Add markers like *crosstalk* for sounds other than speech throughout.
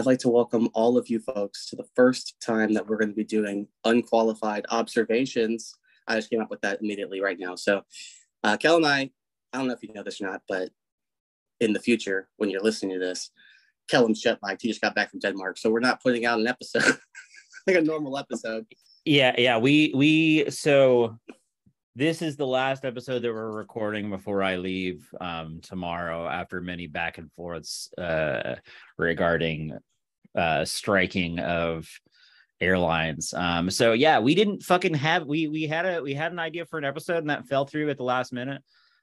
I'd like to welcome all of you folks to the first time that we're going to be doing unqualified observations. I just came up with that immediately right now. So, uh, Kel and I, I don't know if you know this or not, but in the future, when you're listening to this, Kelham's jet lagged. He just got back from Denmark. So, we're not putting out an episode *laughs* like a normal episode. Yeah, yeah. We, we, so this is the last episode that we're recording before I leave um, tomorrow after many back and forths uh, regarding uh, striking of airlines. Um, so yeah, we didn't fucking have we we had a we had an idea for an episode and that fell through at the last minute.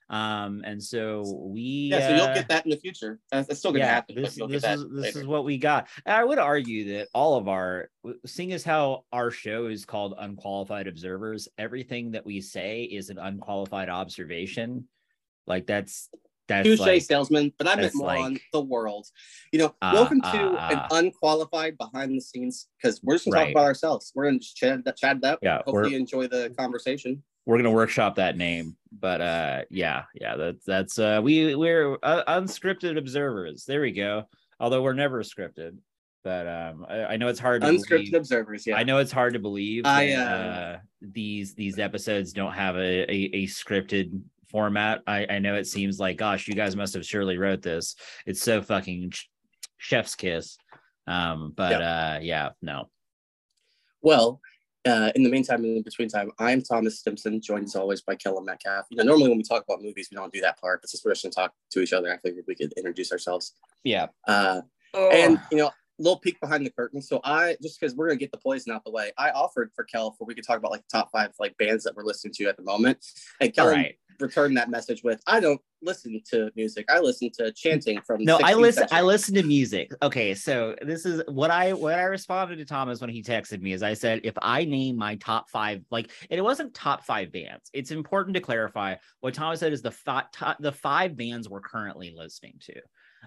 Um, and so we yeah, so you'll get uh, that in the future. That's, still gonna yeah, happen. This, this is this is what we got. I would argue that all of our seeing as how our show is called Unqualified Observers, everything that we say is an unqualified observation. Like that's that's touche like, salesman, but I meant more like, on the world. You know, uh, welcome to uh, an unqualified behind the scenes because we're just gonna right. talk about ourselves. We're gonna chat that chat that. Yeah, hopefully you enjoy the conversation we're gonna workshop that name but uh yeah yeah that's that's uh we we're uh, unscripted observers there we go although we're never scripted but um i, I know it's hard to unscripted believe. observers yeah i know it's hard to believe i uh, uh these these episodes don't have a, a, a scripted format i i know it seems like gosh you guys must have surely wrote this it's so fucking chef's kiss um but yep. uh yeah no well uh, in the meantime, in the between time, I'm Thomas Stimson, joined as always by Kelham Metcalf. You know, normally when we talk about movies, we don't do that part, but since we're just going to talk to each other, I figured we could introduce ourselves. Yeah. Uh, oh. And, you know, little peek behind the curtain. So I, just because we're going to get the poison out the way, I offered for Kel for we could talk about like top five like bands that we're listening to at the moment. And Kelham right. returned that message with, I don't listen to music. I listen to chanting from no. I listen. Century. I listen to music. Okay, so this is what I what I responded to Thomas when he texted me is I said if I name my top five like and it wasn't top five bands. It's important to clarify what Thomas said is the fi- top, the five bands we're currently listening to.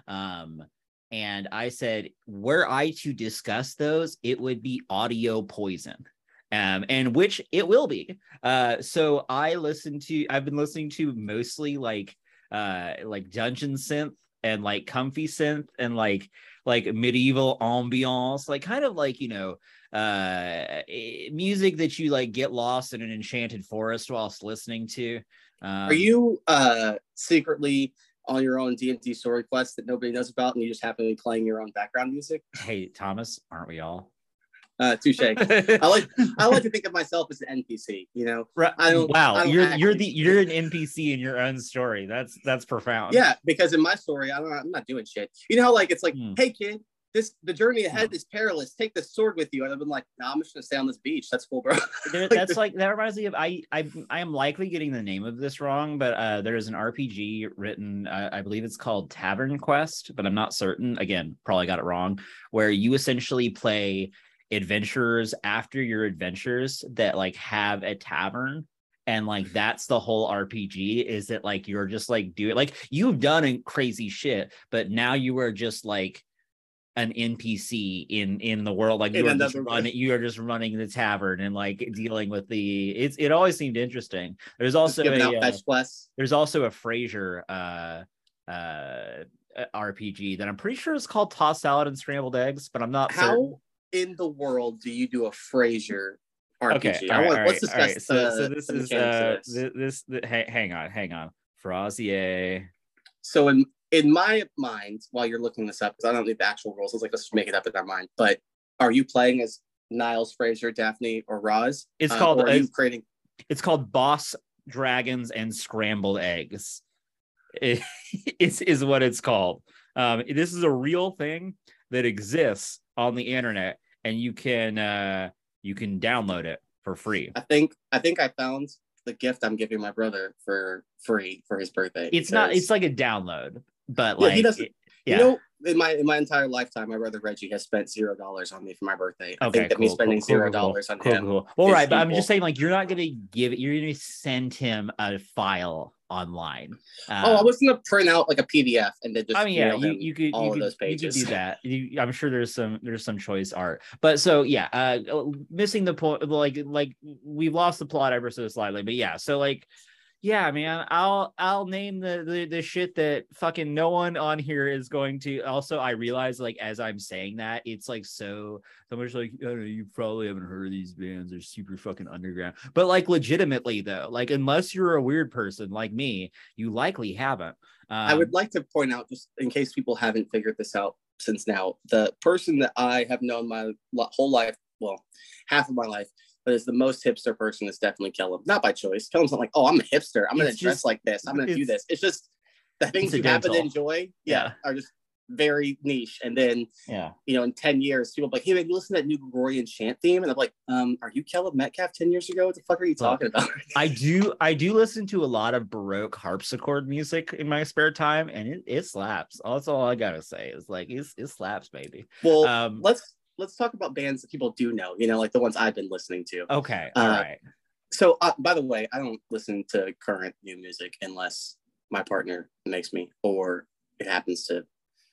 Um, and I said were I to discuss those, it would be audio poison um, and which it will be. Uh, so I listen to, I've been listening to mostly like uh like dungeon synth and like comfy synth and like like medieval ambiance like kind of like you know uh eh, music that you like get lost in an enchanted forest whilst listening to um, are you uh secretly on your own D&D story quest that nobody knows about and you just happen to be playing your own background music hey thomas aren't we all uh, touche. *laughs* I like I like to think of myself as an NPC. You know, right. I don't. Wow, I don't you're you're the you're an NPC in your own story. That's that's profound. Yeah, because in my story, I don't. I'm not doing shit. You know like it's like, hmm. hey kid, this the journey ahead is perilous. Take the sword with you. And I've been like, no, nah, I'm just gonna stay on this beach. That's cool, bro. *laughs* that's like that reminds me of I I I am likely getting the name of this wrong, but uh, there is an RPG written. Uh, I believe it's called Tavern Quest, but I'm not certain. Again, probably got it wrong. Where you essentially play adventurers after your adventures that like have a tavern and like that's the whole rpg is that like you're just like doing like you've done crazy shit but now you are just like an npc in in the world like you are just running you are just running the tavern and like dealing with the it's it always seemed interesting there's also a, uh, there's also a Frasier uh uh rpg that i'm pretty sure is called tossed salad and scrambled eggs but i'm not how certain in the world do you do a Frasier RPG? Okay, all right, let's discuss right. So, so this is uh, this, this, this hang on, hang on, Frasier. So in in my mind, while you're looking this up, because I don't need the actual rules, let's like let's make it up in our mind. But are you playing as Niles, Frasier, Daphne, or Roz? It's uh, called. are you creating? It's called Boss Dragons and Scrambled Eggs. *laughs* It's is what it's called. Um, this is a real thing that exists on the internet and you can uh you can download it for free. I think I think I found the gift I'm giving my brother for free for his birthday. It's not it's like a download, but yeah, like he doesn't yeah. You know, in my in my entire lifetime, my brother Reggie has spent zero dollars on me for my birthday. I okay, think that cool, me spending cool, zero dollars cool, on him. Cool. Well, right, but I'm just saying, like, you're not gonna give it. You're gonna send him a file online. Um, oh, I was gonna print out like a PDF and then just. I mean, yeah, you, you could all you could, those pages. You could do that. You, I'm sure there's some there's some choice art, but so yeah, uh, missing the point. Like like we've lost the plot ever so slightly, but yeah, so like yeah, man, I'll I'll name the, the the shit that fucking no one on here is going to. Also, I realize like as I'm saying that, it's like so so much like I don't know, you probably haven't heard of these bands. They're super fucking underground. But like legitimately though, like unless you're a weird person like me, you likely haven't. Um, I would like to point out, just in case people haven't figured this out since now, the person that I have known my whole life, well, half of my life, but is the most hipster person is definitely Kelham. Not by choice. Kelham's not like, oh, I'm a hipster. I'm gonna dress like this. I'm gonna do this. It's just the things you happen to enjoy, yeah, yeah, are just very niche. And then, yeah, you know, in 10 years, people like, hey, man, you listen to that new Gregorian chant theme? And I'm like, um, are you Kellum Metcalf 10 years ago? What the fuck are you talking about? *laughs* I do, I do listen to a lot of Baroque harpsichord music in my spare time, and it, it slaps. That's all I gotta say is like, it, it slaps, baby. Well, um, let's let's talk about bands that people do know. You know, like the ones I've been listening to. Okay, all uh, right. So, uh, by the way, I don't listen to current new music unless my partner makes me, or it happens to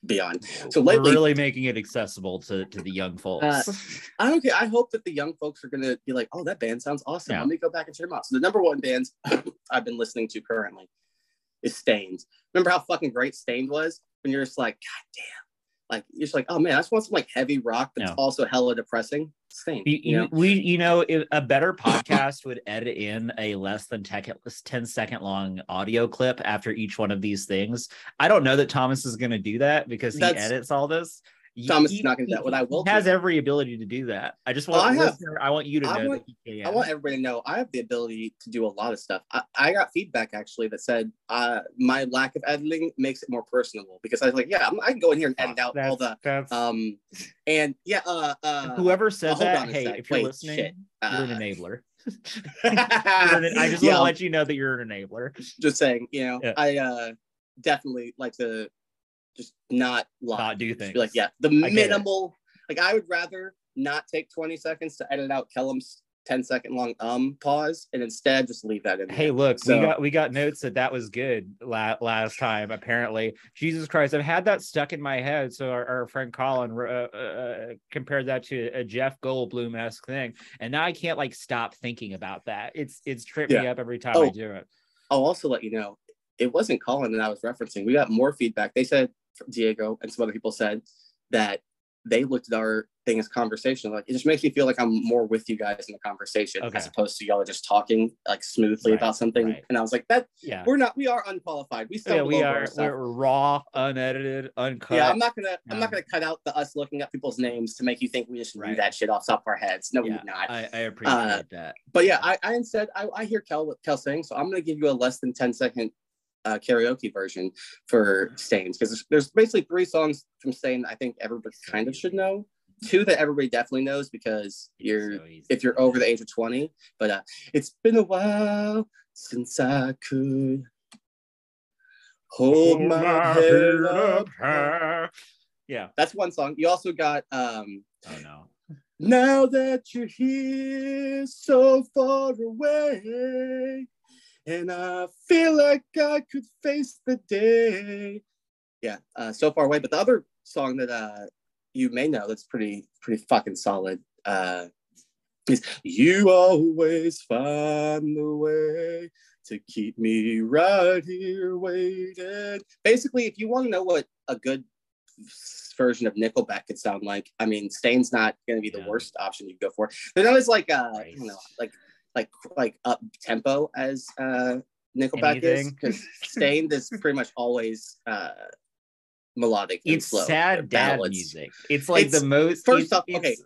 be on. So lately, We're really making it accessible to to the young folks. Uh, I don't care. I hope that the young folks are gonna be like, "Oh, that band sounds awesome. Yeah. Let me go back and check them out." So the number one bands *coughs* I've been listening to currently is Staind. Remember how fucking great Staind was? When you're just like, God damn, like you're just like, oh man, I just want some like heavy rock that's also hella depressing. Same. You, you, know? we you know a better podcast would edit in a less than 10 second long audio clip after each one of these things. I don't know that Thomas is going to do that because he that's, edits all this. Thomas is not going to do that. What I will he has every ability to do that. I just want I, listener, I want you to know want, I want everybody to know I have the ability to do a lot of stuff. I, I got feedback actually that said uh, my lack of editing makes it more personable because I was like, yeah, I'm, i can go in here and edit out all the um and yeah. Uh, uh, Whoever said that, hey, if you're Wait, listening, shit. you're an uh, enabler. *laughs* I just yeah, want to let you know that you're an enabler. Just saying, you know, yeah. I uh definitely like to just not lie. Not do things. Be like, yeah, the minimal. Like I would rather not take 20 seconds to edit out Kelham's 10 second long um pause and instead just leave that in. Hey, there. look, so, we got we got notes that that was good la- last time. Apparently, Jesus Christ, I've had that stuck in my head. So our, our friend Colin uh, uh, uh compared that to a Jeff Goldblum esque thing, and now I can't like stop thinking about that. It's it's tripped yeah. me up every time oh, I do it. I'll also let you know it wasn't Colin that I was referencing. We got more feedback. They said Diego and some other people said that they looked at our thing as conversation. Like it just makes me feel like I'm more with you guys in the conversation okay. as opposed to y'all just talking like smoothly right, about something. Right. And I was like, that yeah, we're not we are unqualified. We still yeah, we are we're raw, unedited, uncut. Yeah, I'm not gonna I'm not gonna cut out the us looking up people's names to make you think we just right. knew that shit off top of our heads. No, yeah, we not. I, I appreciate uh, that. But yeah, I, I instead I, I hear Kel Kel saying, so I'm gonna give you a less than 10 second uh, karaoke version for Staind's because there's, basically three songs from Staind I think everybody kind of should know. Two that everybody definitely knows because you're so if you're over the age of 20. But uh, it's been a while since I could hold my, my head up high. Yeah, that's one song. You also got um. Oh no. Now that you're here, so far away, and I feel like I could face the day. Yeah, uh, so far away. But the other song that uh, you may know that's pretty pretty fucking solid uh, is "You Always Find the Way to Keep Me Right Here Waiting." Basically, if you want to know what a good version of Nickelback could sound like, I mean, Staind's not going to be the yeah. worst option you go for. But that was like, uh, don't know, like like like up tempo as uh Nickelback Anything. is because Staind is *laughs* pretty much always uh melodic. It's slow. sad dad music. It's like it's, the most. First off, okay,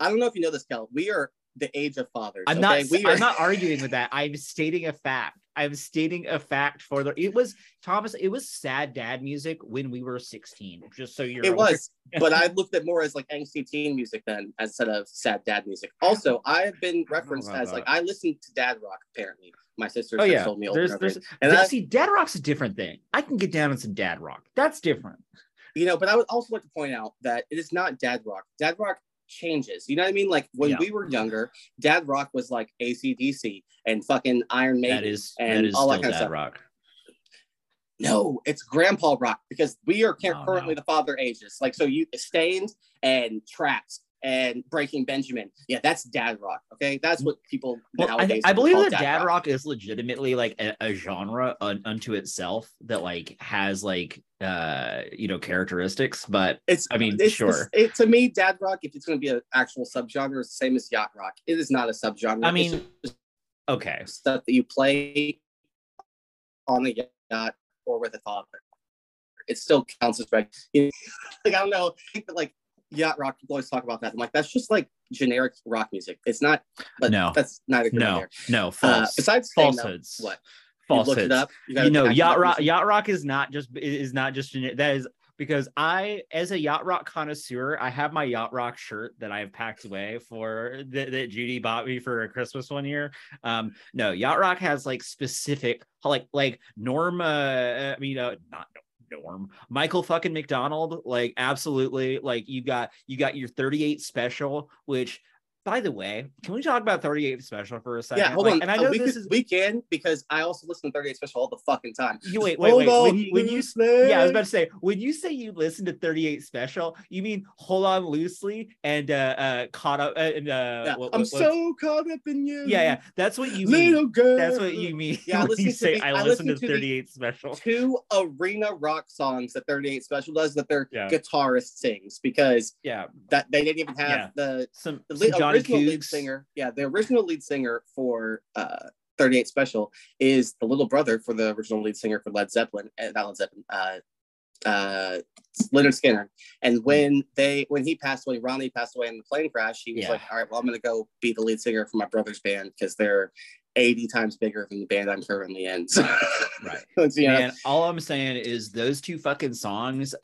I don't know if you know this, Kel. We are the age of fathers. I'm okay? not. Are... I'm not arguing with that. I'm stating a fact. I'm stating a fact for the. It was Thomas. It was sad dad music when we were 16. Just so you're. It aware. was, but I *laughs* looked at more as like angsty teen music then, instead of sad dad music. Also, I have been referenced as that. like I listened to dad rock. Apparently, my sister oh, yeah. told me. There's, there's, and I, see, dad rock's a different thing. I can get down on some dad rock. That's different. You know, but I would also like to point out that it is not dad rock. Dad rock changes. You know what I mean? Like when yeah. we were younger, dad rock was like ACDC and fucking Iron Maiden that is, and that is all that kind of stuff. Rock. No, it's grandpa rock because we are oh, currently no. the father ages. Like so, you Staind and Trapt and Breaking Benjamin. Yeah, that's dad rock. Okay, that's what people Well, I, nowadays. I believe call that dad rock is legitimately like a, a genre un, unto itself that like has like uh you know characteristics, but It's. I mean, it's, sure. It's, it, to me, dad rock. If it's going to be an actual subgenre, it's the same as yacht rock. It is not a subgenre. I mean, okay. stuff that you play on a yacht or with a father. It still counts as. You know, *laughs* like I don't know. I like yacht rock people always talk about that. I'm like, that's just like generic rock music. It's not. But No. that's neither No, no, Uh, false. besides saying that, falsehoods. what you Falsehoods. it up. You, you know yacht rock music? yacht rock is not just is not just that is because i as a yacht rock connoisseur i have my yacht rock shirt that i've packed away for that, that judy bought me for a christmas one year um no yacht rock has like specific like like Norma. uh, i mean uh, not Norm, Michael fucking McDonald, like absolutely, like you got you got your 38 special, which by the way, can we talk about 38 special for a second? Yeah, hold Like, on. And I Uh, know we, this could- is we can because I also listen to 38 Special all the fucking time. you wait, wait, Hold wait. on, When you, when you yeah, I was about to say when you say you listen to 38 special, you mean hold on loosely and uh uh caught up uh, and uh Yeah, what- I'm what- so caught up in you. yeah, yeah, that's what you mean. little girl. That's what you mean. Yeah, I *laughs* listen you to say the- I, listen to listen to the 38 special. Two arena rock songs that 38 Special does that their Yeah. guitarist sings because Yeah, that they didn't even have Yeah. the some, the some Johnny original lead singer. Yeah, the original lead singer for uh 38 Special is the little brother for the original lead singer for Led Zeppelin, uh, not Led Zeppelin, uh, uh, Lynyrd Skynyrd. And when they when he passed away, Ronnie passed away in the plane crash. He was Yeah. like, "All right, well, I'm gonna go be the lead singer for my brother's band because they're 80 times bigger than the band I'm currently in." *laughs* So, Right. *laughs* so, you know, And all I'm saying is those two fucking songs.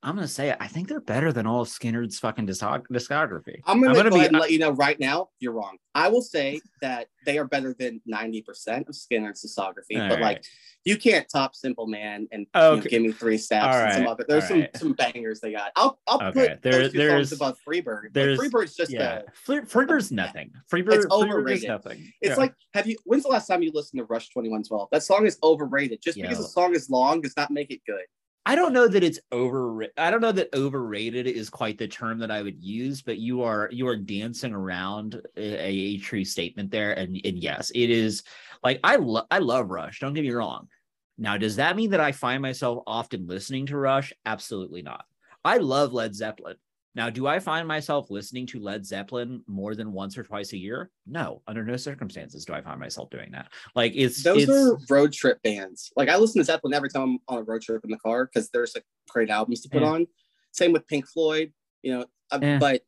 I'm gonna say. I think they're better than all of Skynyrd's fucking discography. I'm gonna, I'm gonna go be- ahead and let you know right now you're wrong. I will say that they are better than 90% of Skynyrd's discography, All but like you can't top Simple Man and you know, give me three steps All and some other. There's All some right. some bangers they got. I'll I'll Okay. put There- those two there's- songs above Freebird. There's- Freebird's just yeah, a, Free, Freebird's nothing. Freebird, It's overrated. nothing. it's Yeah. like have you when's the last time you listened to Rush 2112? That song is overrated. Just because a song is long does not make it good. I don't know that it's over. I don't know that overrated is quite the term that I would use, but you are you are dancing around a, a true statement there, and and yes, it is like I love I love Rush. Don't get me wrong. Now, does that mean that I find myself often listening to Rush? Absolutely not. I love Led Zeppelin. Now, do I find myself listening to Led Zeppelin more than once or twice a year? No, under no circumstances do I find myself doing that. Like it's Those it's, are road trip bands. Like I listen to Zeppelin every time I'm on a road trip in the car because there's like great albums to put Yeah. on. Same with Pink Floyd, you know. uh, Yeah. But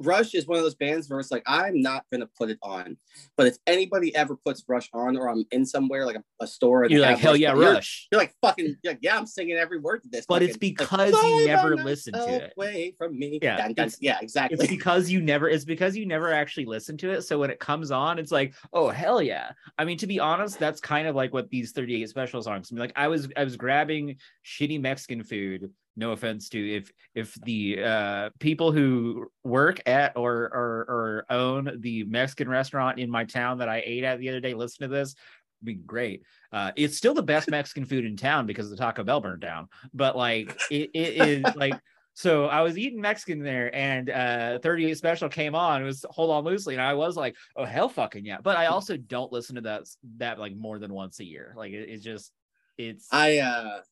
Rush is one of those bands where it's like I'm not gonna put it on. But if anybody ever puts Rush on, or I'm in somewhere like a, a store, and you're like hell yeah, but you're- Rush. You're, like fucking you're like, yeah, I'm singing every word to this. But it's fucking- like, because you never listened to it. Away from me. Yeah, Dun, dun. it's- yeah, it's because you never it's because you never actually listen to it so when it comes on it's like oh hell yeah i mean to be honest that's kind of like what these 38 special songs I mean, like i was i was grabbing shitty mexican food no offense to if if the uh people who work at or or or own the mexican restaurant in my town that i ate at the other day listen to this it'd be great uh it's still the best mexican food in town because the taco bell burned down but like it, it is *laughs* like so I was eating Mexican there, and uh 38 special came on. It was hold on loosely, and I was like, oh hell fucking yeah. But I also don't listen to that that like more than once a year. Like it, it's just it's I uh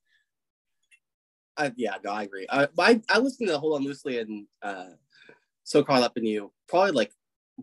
I yeah, no, I agree. I I, I listen to Hold On Loosely and uh So Caught Up in You probably like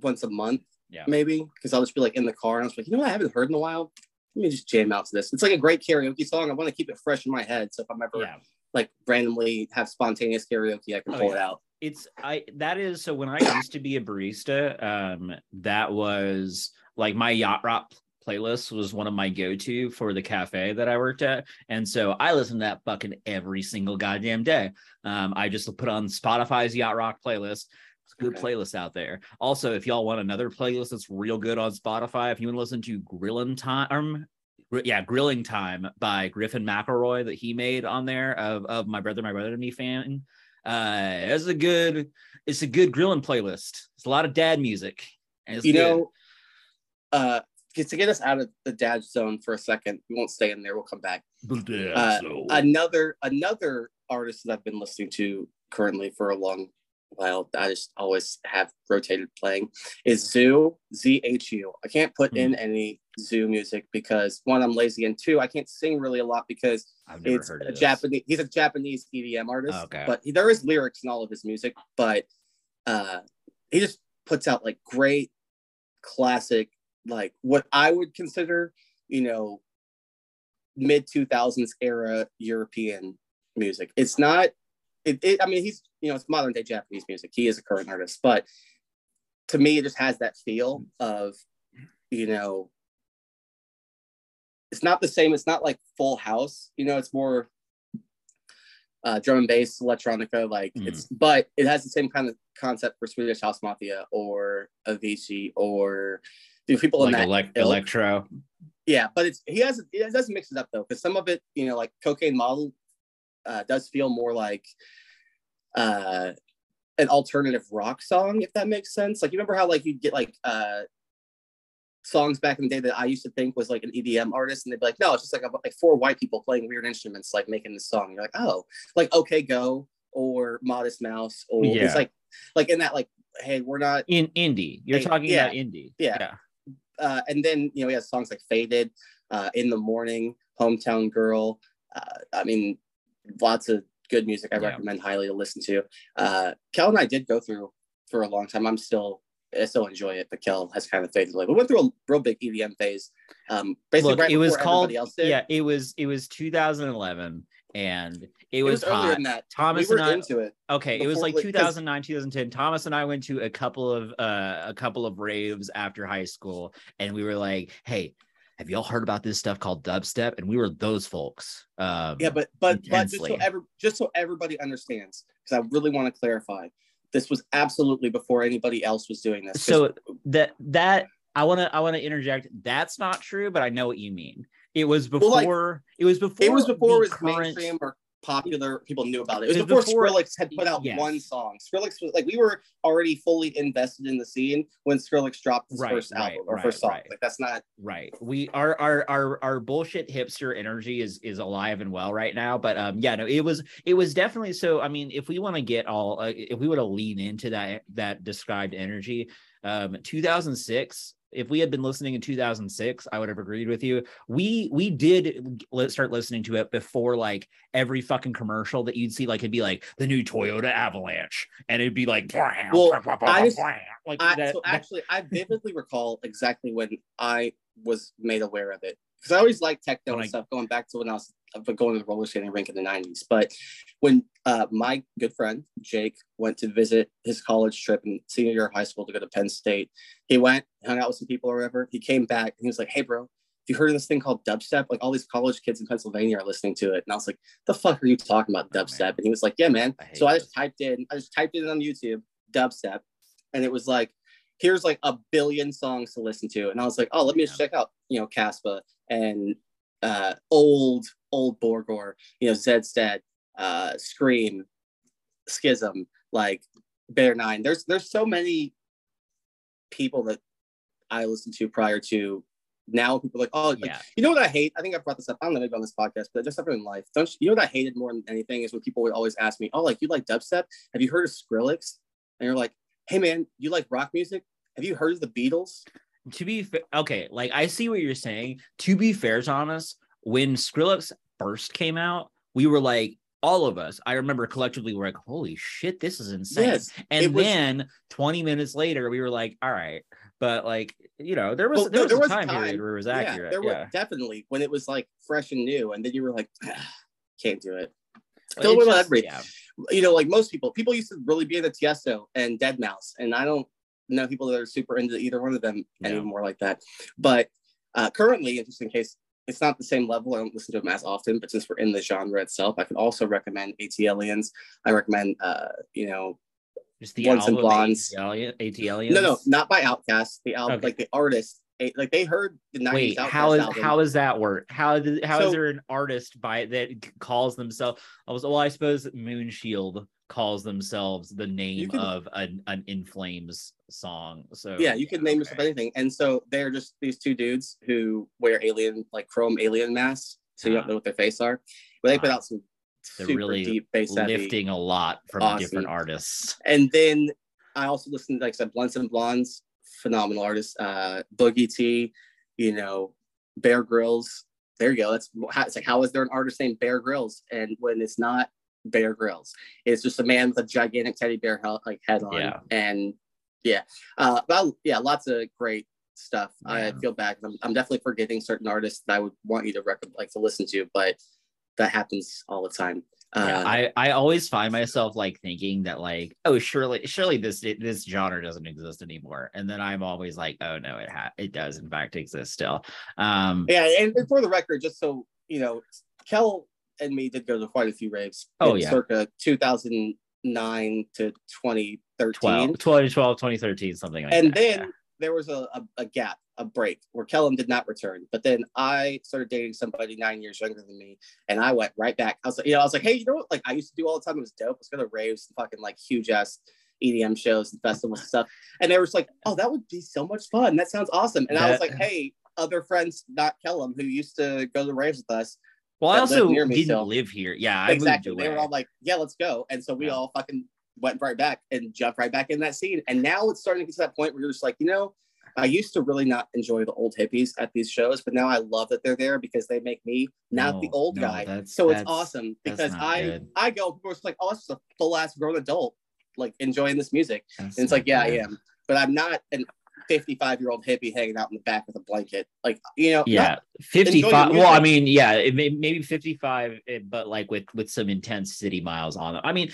once a month, yeah. maybe, because I'll just be like in the car and I was like, you know what, I haven't heard in a while. Let me just jam out to this. It's like a great karaoke song. I want to keep it fresh in my head. So if I'm ever Yeah. like randomly have spontaneous karaoke, I can Oh, pull yeah. it out. it's I that is so when I used to be a barista, um, that was like my yacht rock playlist was one of my go-to for the cafe that I worked at. And so I listened to that fucking every single goddamn day. Um, I just put on Spotify's yacht rock playlist. It's a good Okay. playlist out there. Also, if y'all want another playlist that's real good on Spotify, if you want to listen to Grillin' Time, um, yeah, Grilling Time by Griffin McElroy that he made on there of, of my brother, my brother and me fan. Uh, it's a good, it's a good grilling playlist. It's a lot of dad music. You good. know, uh to get us out of the dad zone for a second, we won't stay in there, we'll come back. uh, another another artist that I've been listening to currently for a long while. I just always have rotated playing is ZHU Z H U. I can't put in any ZHU music because one, I'm lazy, and two, I can't sing really a lot because it's a this. Japanese. He's a Japanese EDM artist, Okay. but there is lyrics in all of his music. But uh, he just puts out like great classic, like what I would consider, you know, mid 2000s era European music. It's not. It, it, I mean, he's you know, it's modern day Japanese music. He is a current artist, but to me, it just has that feel of, you know, it's not the same. It's not like Full House. You know, it's more uh, drum and bass, electronica. Like Mm. it's, but it has the same kind of concept for Swedish House Mafia or Avicii or the people like in that. elec- ilk. electro. Yeah, but it's he has he does mix it up though, because some of it, you know, like cocaine model uh, does feel more like uh an alternative rock song, if that makes sense. Like you remember how like you'd get like uh songs back in the day that I used to think was like an EDM artist, and they'd be like, no, it's just like a, like four white people playing weird instruments, like making this song. You're like, oh, like OK Go or Modest Mouse, or Yeah. it's like like in that like, hey, we're not In indie. You're Hey, talking yeah. about indie. Yeah. Uh, and then you know he has songs like Faded, uh, In the Morning, Hometown Girl. Uh, I mean, lots of good music. I Yeah. recommend highly to listen to. Uh, Kel and I did go through for a long time. I'm still I still enjoy it, but Kel has kind of faded away. We went through a real big EDM phase. Um, basically, Look, right it was called yeah, it was it was 2011 and it, it was, was, earlier than that. Thomas we and I into it. okay, it was before, like like, 'cause- 2009, 2010. Thomas and I went to a couple of uh a couple of raves after high school and we were like, "Hey, have y'all heard about this stuff called dubstep?" And we were those folks. Um Yeah, but but but just so intensely. ever just so everybody understands, because I really want to clarify, this was absolutely before anybody else was doing this. so that that I want to I want to interject. That's not true, but I know what you mean. It was before. Well, like, it was before. it was before it was current- mainstream or popular. People knew about it. It was It was before, before- Skrillex had put out yes. one song. Skrillex was like we were already fully invested in the scene when Skrillex dropped his Right, first right, album or right, first song. Like that's not. right we our our our our bullshit hipster energy is is alive and well right now but um yeah no it was it was definitely so i mean if we want to get all uh, if we want to lean into that that described energy um 2006 if we had been listening in 2006 i would have agreed with you. We we did start listening to it before like every fucking commercial that you'd see like it'd be like the new toyota avalanche and it'd be like Well, I just- like I, that- so that- actually, I vividly recall exactly when I was made aware of it. Because I always liked techno and I- stuff going back to when I was uh, going to the roller skating rink in the '90s. But when uh, my good friend Jake went to visit his college trip in senior year of high school to go to Penn State, he went, hung out with some people or whatever. He came back and he was like, "Hey, bro." Have you heard of this thing called dubstep? Like all these college kids in Pennsylvania are listening to it, and I was like, "The fuck are you talking about Oh, dubstep?" And he was like, "Yeah, man." I So I this. just typed in, I just typed it in on YouTube, dubstep, and it was like, here's like a billion songs to listen to. And I was like, oh, let me just check out, you know, Caspa and uh, old, old Borgore, you know, Zeds Dead, uh, Skream, Schism, like Bear Nine. There's there's so many people that I listened to prior to now. People are like, oh, like, yeah you know what I hate? I think I brought this up. I don't know maybe on this podcast, but just ever in life. Don't you, you know what I hated more than anything is when people would always ask me, "Oh, like you like dubstep? Have you heard of Skrillex?" And you're like, "Hey, man, you like rock music? Have you heard of the Beatles?" To be fa- okay, like I see what you're saying. To be fair, Thomas, when Skrillex first came out, we were like, all of us, I remember collectively were like, holy shit, this is insane. Yes, and was- then 20 minutes later, we were like, all right. But like, you know, there was Well, there, there- was there a time, time. period where it was Yeah, accurate. there Yeah, was definitely when it was like fresh and new, and then you were like, "Ah, *sighs* "Can't do it." But Feel it's the way about just- yeah. You know, like most people, people used to really be into Tiesto and Deadmau5, and I don't know people that are super into either one of them Yeah. anymore like that. But uh, currently, just in case it's not the same level, I don't listen to them as often. But since we're in the genre itself, I could also recommend ATLiens. I recommend, uh, you know, Just the Blunts and Blondes. ATLiens. no, no, not by Outkast. The album, Okay. like the artist, like they heard the '90s Wait, Outkast how is album. how does that work? How did how is So- there an artist by that calls themselves? I was well, I suppose Moonshield calls themselves the name can- of an an In Flames song. So yeah, you could name yourself anything. And so they're just these two dudes who wear alien, like chrome alien masks, so you don't know what their face are. But they put Ah. out some they're super really deep bass heavy. lifting a lot from Awesome. different artists. And then I also listened, like I said, Blunts and Blondes, phenomenal artist. Uh, Boogie T, you know, Bear Grillz. There you go. That's how, it's like, how is there an artist named Bear Grillz? And when it's not Bear Grylls, it's just a man with a gigantic teddy bear he- like head on. Yeah. And yeah, uh, but yeah, lots of great stuff. I feel bad. I'm, I'm definitely forgetting certain artists that I would want you to rec- like to listen to, but that happens all the time. Yeah, Uh, I, I always find myself like thinking that like oh surely surely this this genre doesn't exist anymore and then I'm always like oh no it ha- it does in fact exist still um Yeah, and, and for the record, just so you know, Kel and me did go to quite a few raves. Oh, yeah. circa 2009 to 2013, 12 2012 2013 something like and that, And then yeah. there was a, a, a gap, a break where Kelham did not return. But then I started dating somebody nine years younger than me, and I went right back. I was like, you know, I was like, hey, you know what? Like I used to do all the time. It was dope. Let's go to raves, and fucking like huge ass EDM shows and festivals and stuff. And they were just like, oh, that would be so much fun. That sounds awesome. And I was like, hey, other friends, not Kelham, who used to go to raves with us. Well I also lived near me didn't still. live here yeah I exactly. They were all like, yeah, let's go. And so we Yeah. all fucking went right back and jumped right back in that scene. And now it's starting to get to that point where you're just like, you know, I used to really not enjoy the old hippies at these shows, but now I love that they're there because they make me not the old no, guy. So it's awesome because I good. I go, people are like, oh, it's a full ass grown adult, like enjoying this music. That's And it's like, yeah, good. I am, but I'm not an 55 year old hippie hanging out in the back with a blanket. Like, you know, yeah 55 well i mean yeah it may, maybe 55 eh, but like with with some intense city miles on it. I mean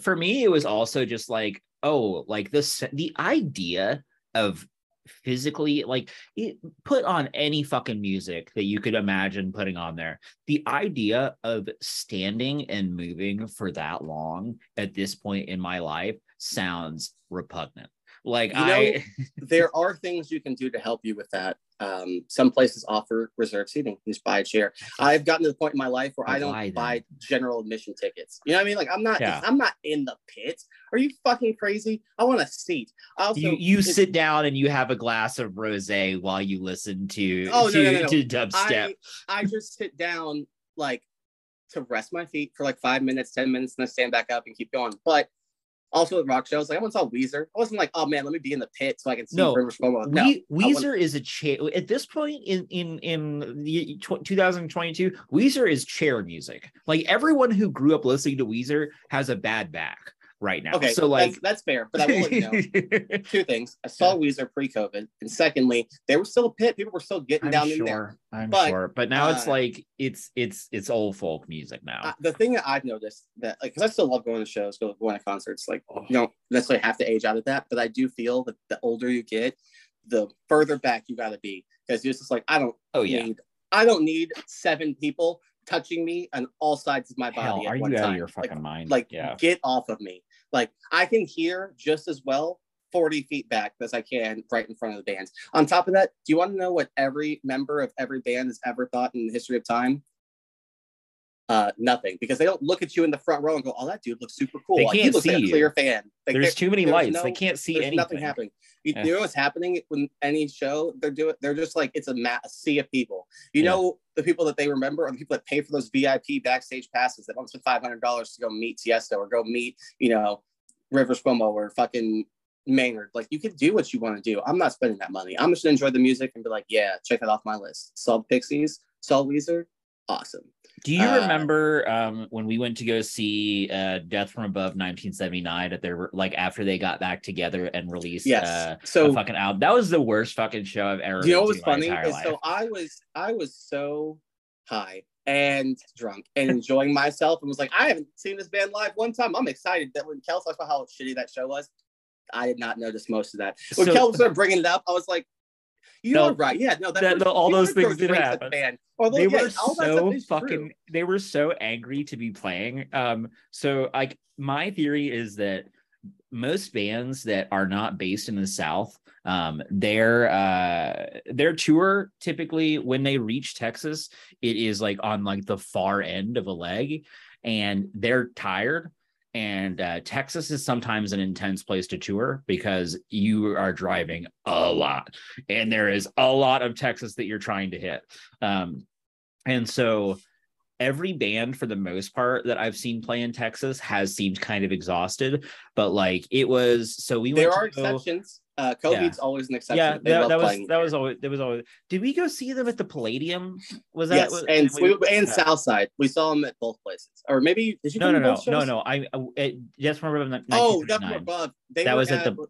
for me it was also just like oh like this the idea of physically like it, put on any fucking music that you could imagine putting on there. The idea of standing and moving for that long at this point in my life sounds repugnant like You know, i *laughs* there are things you can do to help you with that. Um, some places offer reserved seating. You just buy a chair. I've gotten to the point in my life where I don't Why then? buy general admission tickets. You know what I mean? Like I'm not. Yeah. I'm not in the pit. Are you fucking crazy? I want a seat. I also, you you sit down and you have a glass of rosé while you listen to Oh, no, to, no, no, no. to dubstep. I, I just sit down like to rest my feet for like five minutes, ten minutes, and then stand back up and keep going. But also with rock shows, like I once saw Weezer. I wasn't like, oh man, let me be in the pit so I can see No, Rivers Cuomo. No, we, Weezer is a chair at this point in in in the tw- 2022. Weezer is chair music. Like everyone who grew up listening to Weezer has a bad back right now. Okay, so like that's, that's fair. But I will let you know *laughs* two things. I saw Weezer pre-COVID, and secondly, they were still a pit. People were still getting I'm down sure, in there. I'm But, sure, but now it's uh, like it's it's it's old folk music now. Uh, the thing that I've noticed that, like, because I still love going to shows, going to concerts. Like, Oh. you don't necessarily have to age out of that, but I do feel that the older you get, the further back you got to be, because you're just like, I don't oh yeah, need, I don't need seven people touching me on all sides of my body hell, are you out time. of your Like, fucking mind? like yeah, get off of me like i can hear just as well 40 feet back as i can right in front of the bands on top of that do you want to know what every member of every band has ever thought in the history of time uh nothing because they don't look at you in the front row and go oh that dude looks super cool They Like, he can't like see a you. clear fan Like, there's too many there's lights. no- they can't see anything. nothing happening you, Yeah. you know what's happening when any show they're doing they're just like it's a, ma- a sea of people you Yeah. know the people that they remember are the people that pay for those vip backstage passes that want to spend $500 to go meet tiesto or go meet you know rivers cuomo or fucking maynard like you can do what you want to do i'm not spending that money i'm just gonna enjoy the music and be like yeah check it off my list saw pixies saw weezer awesome Do you Uh, remember um, when we went to go see uh, Death from Above 1979 at their like after they got back together and released yes uh, so fucking album? That was the worst fucking show I've ever. You know been what was to in my funny? entire Is life. so I was I was so high and drunk and enjoying myself and was like, I haven't seen this band live one time. I'm excited that when Kel talks about how shitty that show was, I did not notice most of that. When So- Kel started bringing it up, I was like, you No, are right. Yeah, no, that, that- was- all those things did happen. Although, they yeah, were all that stuff so fucking true. they were so angry to be playing um so like my theory is that most bands that are not based in the south um their uh their tour typically when they reach texas it is like on like the far end of a leg and they're tired and uh, texas is sometimes an intense place to tour because you are driving a lot and there is a lot of texas that you're trying to hit um and so every band for the most part that I've seen play in Texas has seemed kind of exhausted. But like it was so we were there went are go- exceptions. Uh, COVID's always an exception. yeah, They that, that was that was always that was always. Did we go see them at the Palladium? Was that yes, was- and we- we, and yeah. Southside. We saw them at both places, or maybe did you? No, no, no, no, no. I, I it, just remember. Oh, that's above. They That was at at the-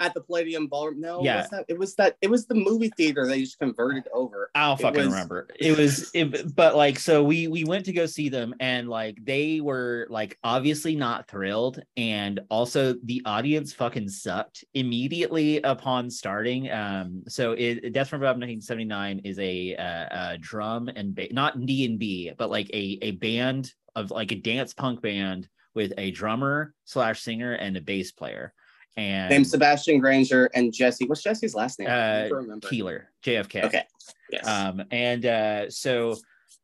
at the Palladium Ballroom. No, Yeah. was that, it was that it was the movie theater they just converted over. I don't It fucking was- remember. It was, it, but like, so we we went to go see them, and like they were like obviously not thrilled, and also the audience fucking sucked immediately upon starting. Um, so it Death from Above 1979 is a, uh, a drum and ba- not D and B, but like a a band of like a dance punk band with a drummer slash singer and a bass player, and Named Sebastien Grainger and Jesse. What's Jesse's last name? Uh. Keeler JFK. Okay. Yes. Um, and uh, so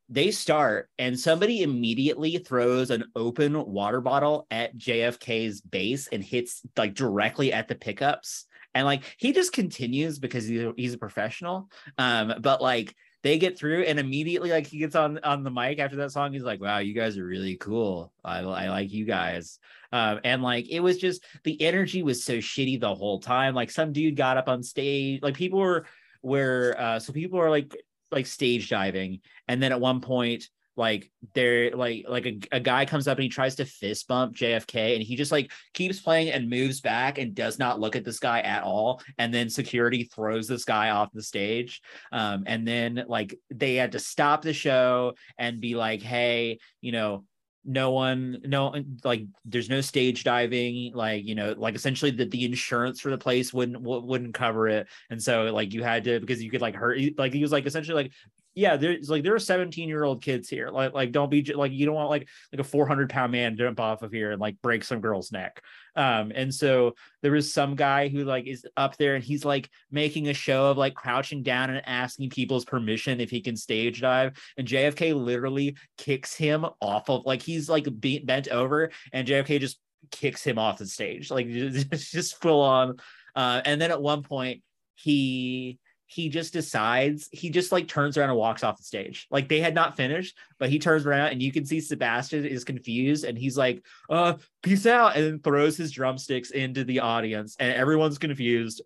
they start, and somebody immediately throws an open water bottle at JFK's base and hits like directly at the pickups. And like he just continues because he's a, he's a professional. Um, but like they get through, and immediately like he gets on on the mic after that song, he's like, "Wow, you guys are really cool. I I like you guys." Um, and like it was just the energy was so shitty the whole time. Like some dude got up on stage, like people were were uh so people are like like stage diving. And then at one point like they're like like a, a guy comes up and he tries to fist bump JFK and he just like keeps playing and moves back and does not look at this guy at all. And then security throws this guy off the stage. Um and then like they had to stop the show and be like hey you know no one no like there's no stage diving like you know like essentially that the insurance for the place wouldn't wou- wouldn't cover it. And so like you had to because you could like hurt like he was like essentially like yeah there's like there are 17 year old kids here. Like like don't be like you don't want like like a 400 pound man jump off of here and like break some girl's neck. Um and so there was some guy who like is up there and he's like making a show of like crouching down and asking people's permission if he can stage dive. And JFK literally kicks him off of like he's like be- bent over and JFK just kicks him off the stage. Like *laughs* just, just full on. Uh and then at one point he he just decides he just like turns around and walks off the stage like they had not finished but he turns around and you can see Sebastien is confused and he's like uh peace out and then throws his drumsticks into the audience and everyone's confused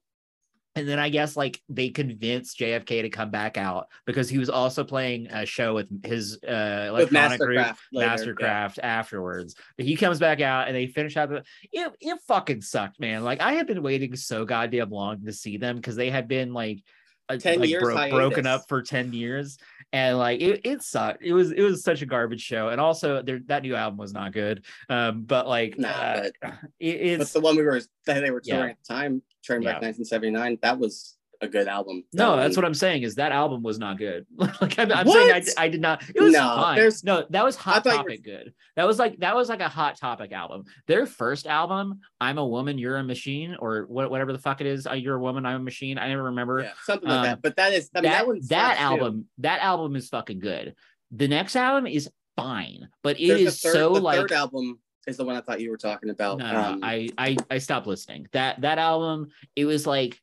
and then I guess like they convinced JFK to come back out because he was also playing a show with his uh With electronic group MSTRKRFT. later, MSTRKRFT afterwards. But he comes back out and they finish out the it, it fucking sucked, man. Like I had been waiting so goddamn long to see them because they had been like 10 like, years broken up for 10 years and like it, it sucked it was it was such a garbage show and also there that new album was not good um but like Nah, uh, but- *sighs* it, But it's the one we were that they were Yeah. touring at the time, Trainwreck Yeah. 1979, that was a good album. No, That that's what I'm saying. Is that album was not good? *laughs* like I'm, I'm saying, I, I did not. It was No, fine. there's- No, that was Hot you were- Topic good. That was like that was like a Hot Topic album. Their first album, "I'm a Woman, You're a Machine," or what, whatever the fuck it is. uh, You're a woman, I'm a machine. I never remember. Yeah, something like Um, that. But that is I mean, that that, that slaps, too. album, that album is fucking good. The next album is fine, but it There's is third, so the like third album is the one I thought you were talking about. no, no, Um, I, I I stopped listening. That that album, it was like,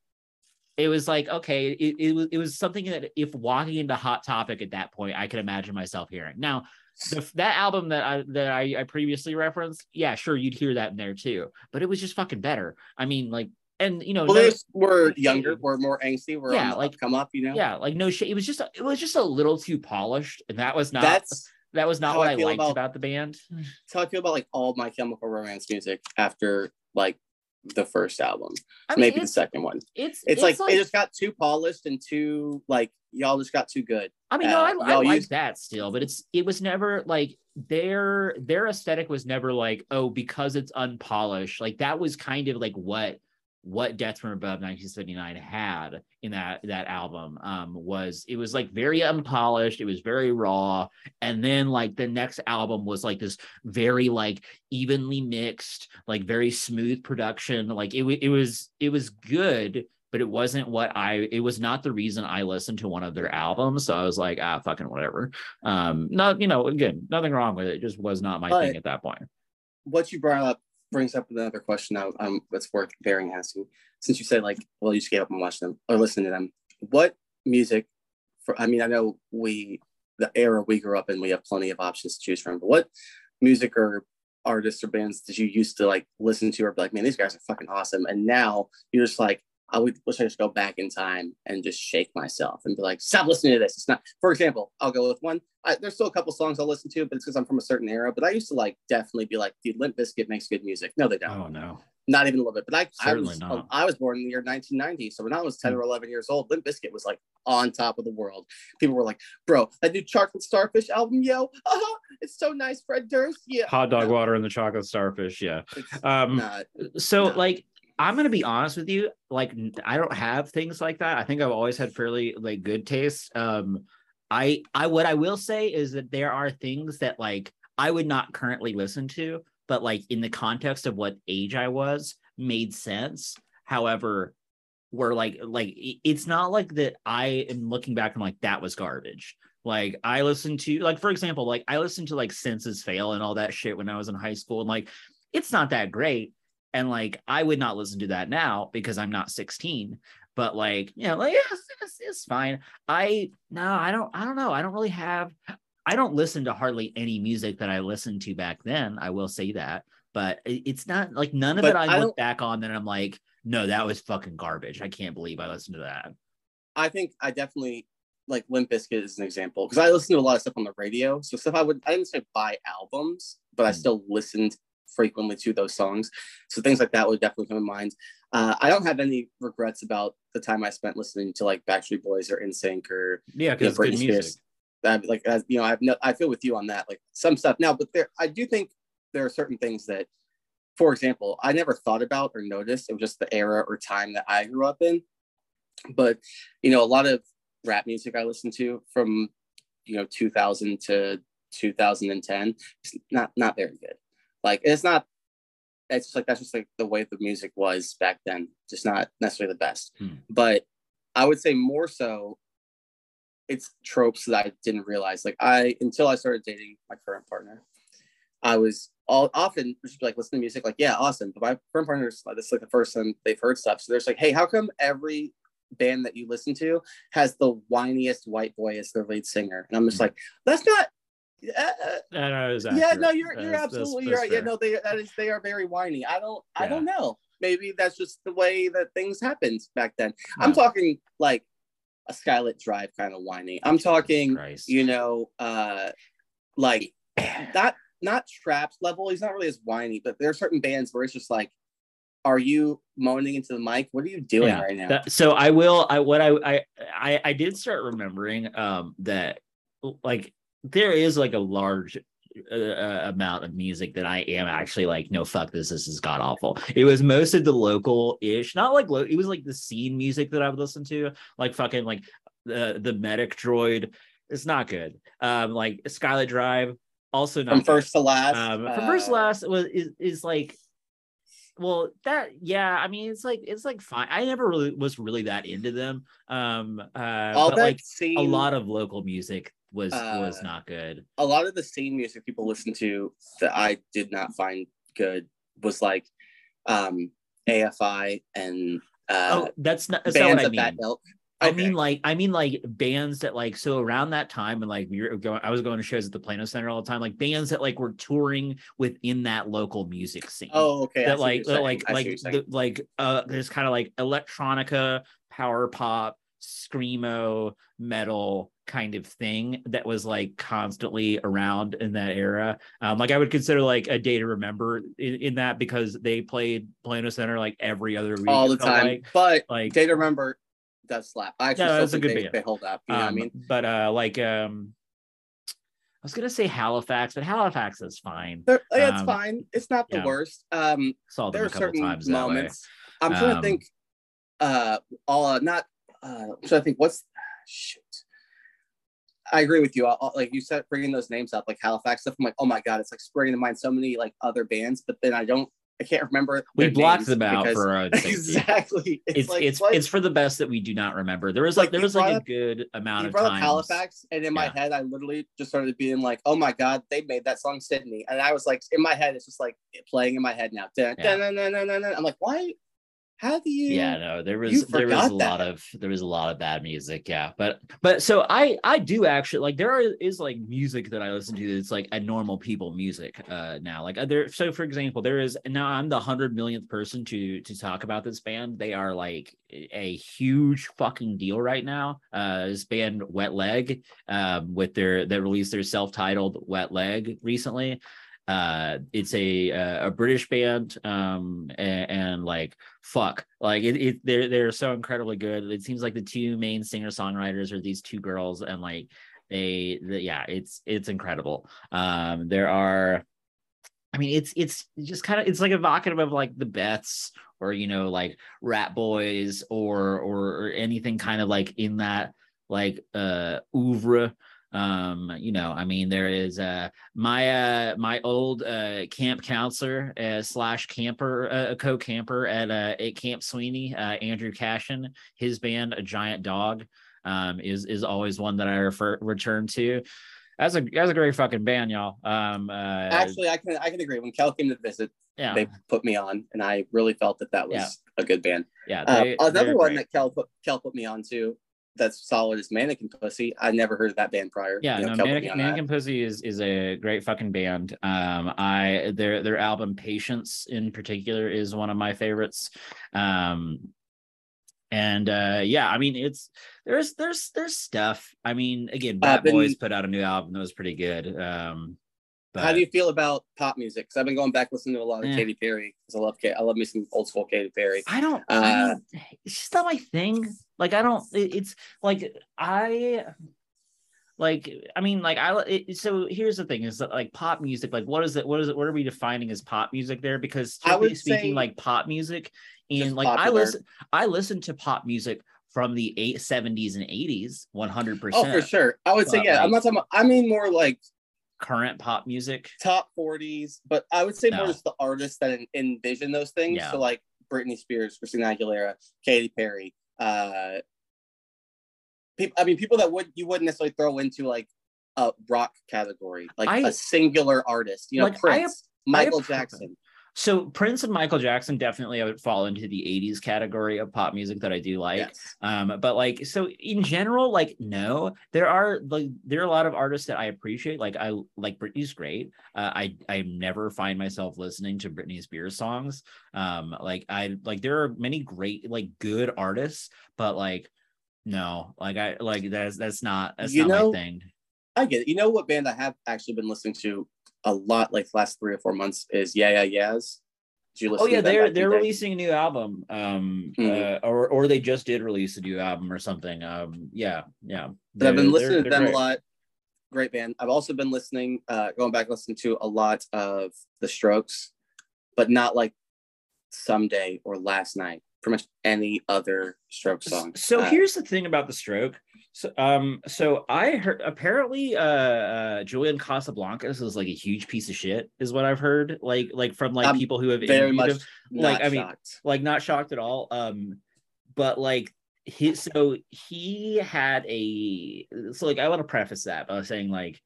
it was like okay, it, it was it was something that if walking into Hot Topic at that point, I could imagine myself hearing. Now, the, that album that I that I, I previously referenced, yeah, sure, you'd hear that in there too, but it was just fucking better. I mean, like, and you know, well, no- were younger, were more angsty, were Yeah, like- come up, you know. yeah, like no shit. It was just it was just a little too polished, and that was not that's that was not what I I, liked about- about the band. that's how I feel about like all My Chemical Romance music after like the first album, I mean, maybe the second one. it's It's, like, it just got too polished and too like y'all just got too good. I mean, no, I, Uh, I like used- that still, but it's it was never like their their aesthetic was never like oh because it's unpolished. Like that was kind of like what what Death from Above 1979 had in that that album um was it was like very unpolished it was very raw and then like the next album was like this very like evenly mixed like very smooth production like it, it was it was good but it wasn't what I it was not the reason I listened to one of their albums. So I was like, ah, fucking whatever. Um, not you know, again, nothing wrong with it. It just was not my thing at that point. What you brought up brings up another question um that's worth bearing asking. Since you said like, well, you just gave up on watching them or listening to them. What music for I mean, I know we the era we grew up in, we have plenty of options to choose from. But what music or artists or bands did you used to like listen to or be like, man, these guys are fucking awesome? And now you're just like, I would wish I just go back in time and just shake myself and be like, stop listening to this. It's not, for example, I'll go with one. I, there's still a couple songs I'll listen to, but it's because I'm from a certain era. But I used to like definitely be like, dude, Limp Bizkit makes good music. No, they don't. Oh no. Not even a little bit. But I, I was, not. I was born in the year 1990. So when I was 10 or 11 years old, Limp Bizkit was like on top of the world. People were like, bro, that new Chocolate Starfish album, yo, uh-huh, it's so nice, Fred Durst. Yeah. Hot dog No, water and the chocolate starfish. Yeah. it's Um, not. so No. like i'm gonna be honest with you like I don't have things like that. I think i've always had fairly like good taste um i i what i will say is that there are things that like i would not currently listen to but like in the context of what age i was made sense. However were like like it's not like that i am looking back and like that was garbage. Like i listened to like for example like i listened to like senses fail and all that shit when i was in high school and like it's not that great and like I would not listen to that now because I'm not 16. But like, you know, like it's, it's, it's fine. I no, I don't, I don't know. I don't really have I don't listen to hardly any music that I listened to back then. I will say that. But it's not like none of But it I, I look back on and I'm like, no, that was fucking garbage. I can't believe I listened to that. I think I definitely like Limp Bizkit is an example because I listen to a lot of stuff on the radio. So stuff I would I didn't say buy albums, but I still listened frequently to those songs. So things like that would definitely come to mind. Uh, I don't have any regrets about the time I spent listening to like Backstreet Boys or NSYNC or Yeah, you know, because it's good Britney music. Spears. That like as, you know, I've no, I feel with you on that. Like some stuff now, but there I do think there are certain things that, for example, I never thought about or noticed. It was just the era or time that I grew up in. But you know, a lot of rap music I listened to from you know 2000 to 2010 it's not not very good. Like it's not. It's just like that's just like the way the music was back then. Just not necessarily the best. Hmm. But I would say more so it's tropes that I didn't realize. Like I until I started dating my current partner, I was all often just like listen to music, like, yeah, awesome. But my current partner's like this is like the first time they've heard stuff. So there's like, hey, how come every band that you listen to has the whiniest white boy as their lead singer? And I'm just Mhm. like, that's not uh, No, yeah, no, you're you're That's- absolutely that's- right. that's Yeah, no, they that is they are very whiny. I don't I don't know. Maybe that's just the way that things happened back then. I'm talking like a Skylit Drive kind of whiny. I'm talking, Christ. you know, uh like not not Trapt's level. He's not really as whiny, but there are certain bands where it's just like, are you moaning into the mic? What are you doing Yeah, right now? That- so I will. I what I I I, I did start remembering um that like there is like a large uh, uh, amount of music that I am actually like no fuck this this is god awful. It was most of the local ish, not like lo- it was like the scene music that I would listen to, like fucking like the the medic droid. It's not good. Um, like Skylit Drive, also not From good. first to last. um from first to uh, last was is, is like well that yeah i mean it's like it's like fine i never really was really that into them um uh all but that like scene, a lot of local music was was Uh, not good a lot of the same music people listen to that I did not find good was like um AFI and uh oh that's not that's not what i mean ilk. I mean, like, I mean, like bands that, like, so around that time, and like, we were going, I was going to shows at the Plano Center all the time, like bands that, like, were touring within that local music scene. oh okay. That like that like like the, like uh there's kind of like electronica power pop screamo metal kind of thing that was like constantly around in that era um like i would consider like a day to remember in, in that because they played plano center like every other week all the time. Like, but like Day to Remember does slap. I actually still that's a good they, band. they hold up. You know what I um, mean? but uh like um i was gonna say halifax but halifax is fine They're- yeah, it's um, fine. It's not the yeah. worst. Um, saw them there a are couple certain times moments. I'm trying to Um, think. Uh, all uh, not. Uh, so to think. What's shoot? I agree with you. I'll, like you said, bringing those names up, like Halifax stuff. I'm like, oh my god, it's like springing to mind so many like other bands, but then I don't. I can't remember. we blocked them out because- for *laughs* our exactly. It's, it's like it's what? it's for the best that we do not remember. There was Like, like there was like a good amount of brought up times. Halifax, and in my Yeah. head, I literally just started being like, "Oh my god, they made that song Sydney," and I was like, in my head, it's just like playing in my head now. Dun, Yeah. dun, dun, dun, dun, dun. I'm like, why? How do you? yeah no there was there was a forgot lot of there was a lot of bad music yeah but but so i i do actually like there are, is like music that i listen to that's like a normal people music uh now like uh, there so for example there is now i'm the hundred millionth person to to talk about this band they are like a huge fucking deal right now uh this band wet leg um with their that released their self-titled wet leg recently uh it's a uh, a british band um and, and like fuck. Like it, it they're they're so incredibly good. It seems like the two main singer songwriters are these two girls and like they the, yeah it's it's incredible. Um there are i mean it's it's just kind of it's like evocative of like the beths or you know like Ratboys or or, or anything kind of like in that like uh oeuvre um you know i mean there is uh my uh my old uh camp counselor uh, slash camper uh, co-camper at uh at camp sweeney uh andrew Cashen his band a giant dog um is is always one that i refer return to that's a that's a great fucking band y'all um uh Actually, I can I can agree. When Kel came to visit, yeah they put me on, and I really felt that that was Yeah. a good band. yeah Uh, they- another one great. that Kel put Kel put me on to that's solid is Mannequin Pussy. I never heard of that band prior. Yeah, You know, no, Kel put me Mannequin. Mannequin Pussy is is a great fucking band. Um, I their their album Patience in particular is one of my favorites. Um, and uh, yeah, I mean it's there's there's there's stuff. I mean, again, Bad been- Boys put out a new album that was pretty good. Um, but How do you feel about pop music? Because I've been going back listening to a lot of Eh. Katy Perry. Because I love I love me some old school Katy Perry. I don't. I Uh, mean, it's just not my thing. Like I don't. it- it's like I. Like I mean, like I. It, so here's the thing: is that like pop music. Like what is it? What is it? What are we defining as pop music there? Because strictly speaking, like pop music, and like I listen, I listen to pop music from the eight seventies and eighties, one hundred Oh, for sure. I would say yeah. I'm not talking. About, I mean more like Current pop music. top 40s, but I would say more No. just the artists that envision those things. Yeah. So like Britney Spears, Christina Aguilera, Katy Perry. Uh, people. I mean, people that would you wouldn't necessarily throw into like a rock category, like I- a singular artist. You know, Like, I Prince, Michael appro- Jackson. So Prince and Michael Jackson definitely would fall into the '80s category of pop music that I do like. yes. um but like so in general like no there are like there are a lot of artists that i appreciate like i like britney's great uh, i i never find myself listening to britney spears songs um like i like there are many great like good artists but like no like i like that's that's not that's You not know, my thing I get it. You know what band I have actually been listening to a lot, like last three or four months, is Yeah Yeah Yeahs. Did you listen oh yeah to they're they're day? releasing a new album um Mhm. uh, or or they just did release a new album or something um yeah yeah But I've been listening they're- to they're them great. a lot. Great band. I've also been listening, uh, going back listening to a lot of The Strokes, but not like Someday or Last Night. Pretty much any other Stroke song. So Uh, here's the thing about the stroke. So um so I heard apparently uh, uh Julian Casablancas is like a huge piece of shit is what I've heard like like from like I'm people who have very interviewed much him. Like, I mean, like not shocked at all um but like his so he had a so like I want to preface that by saying like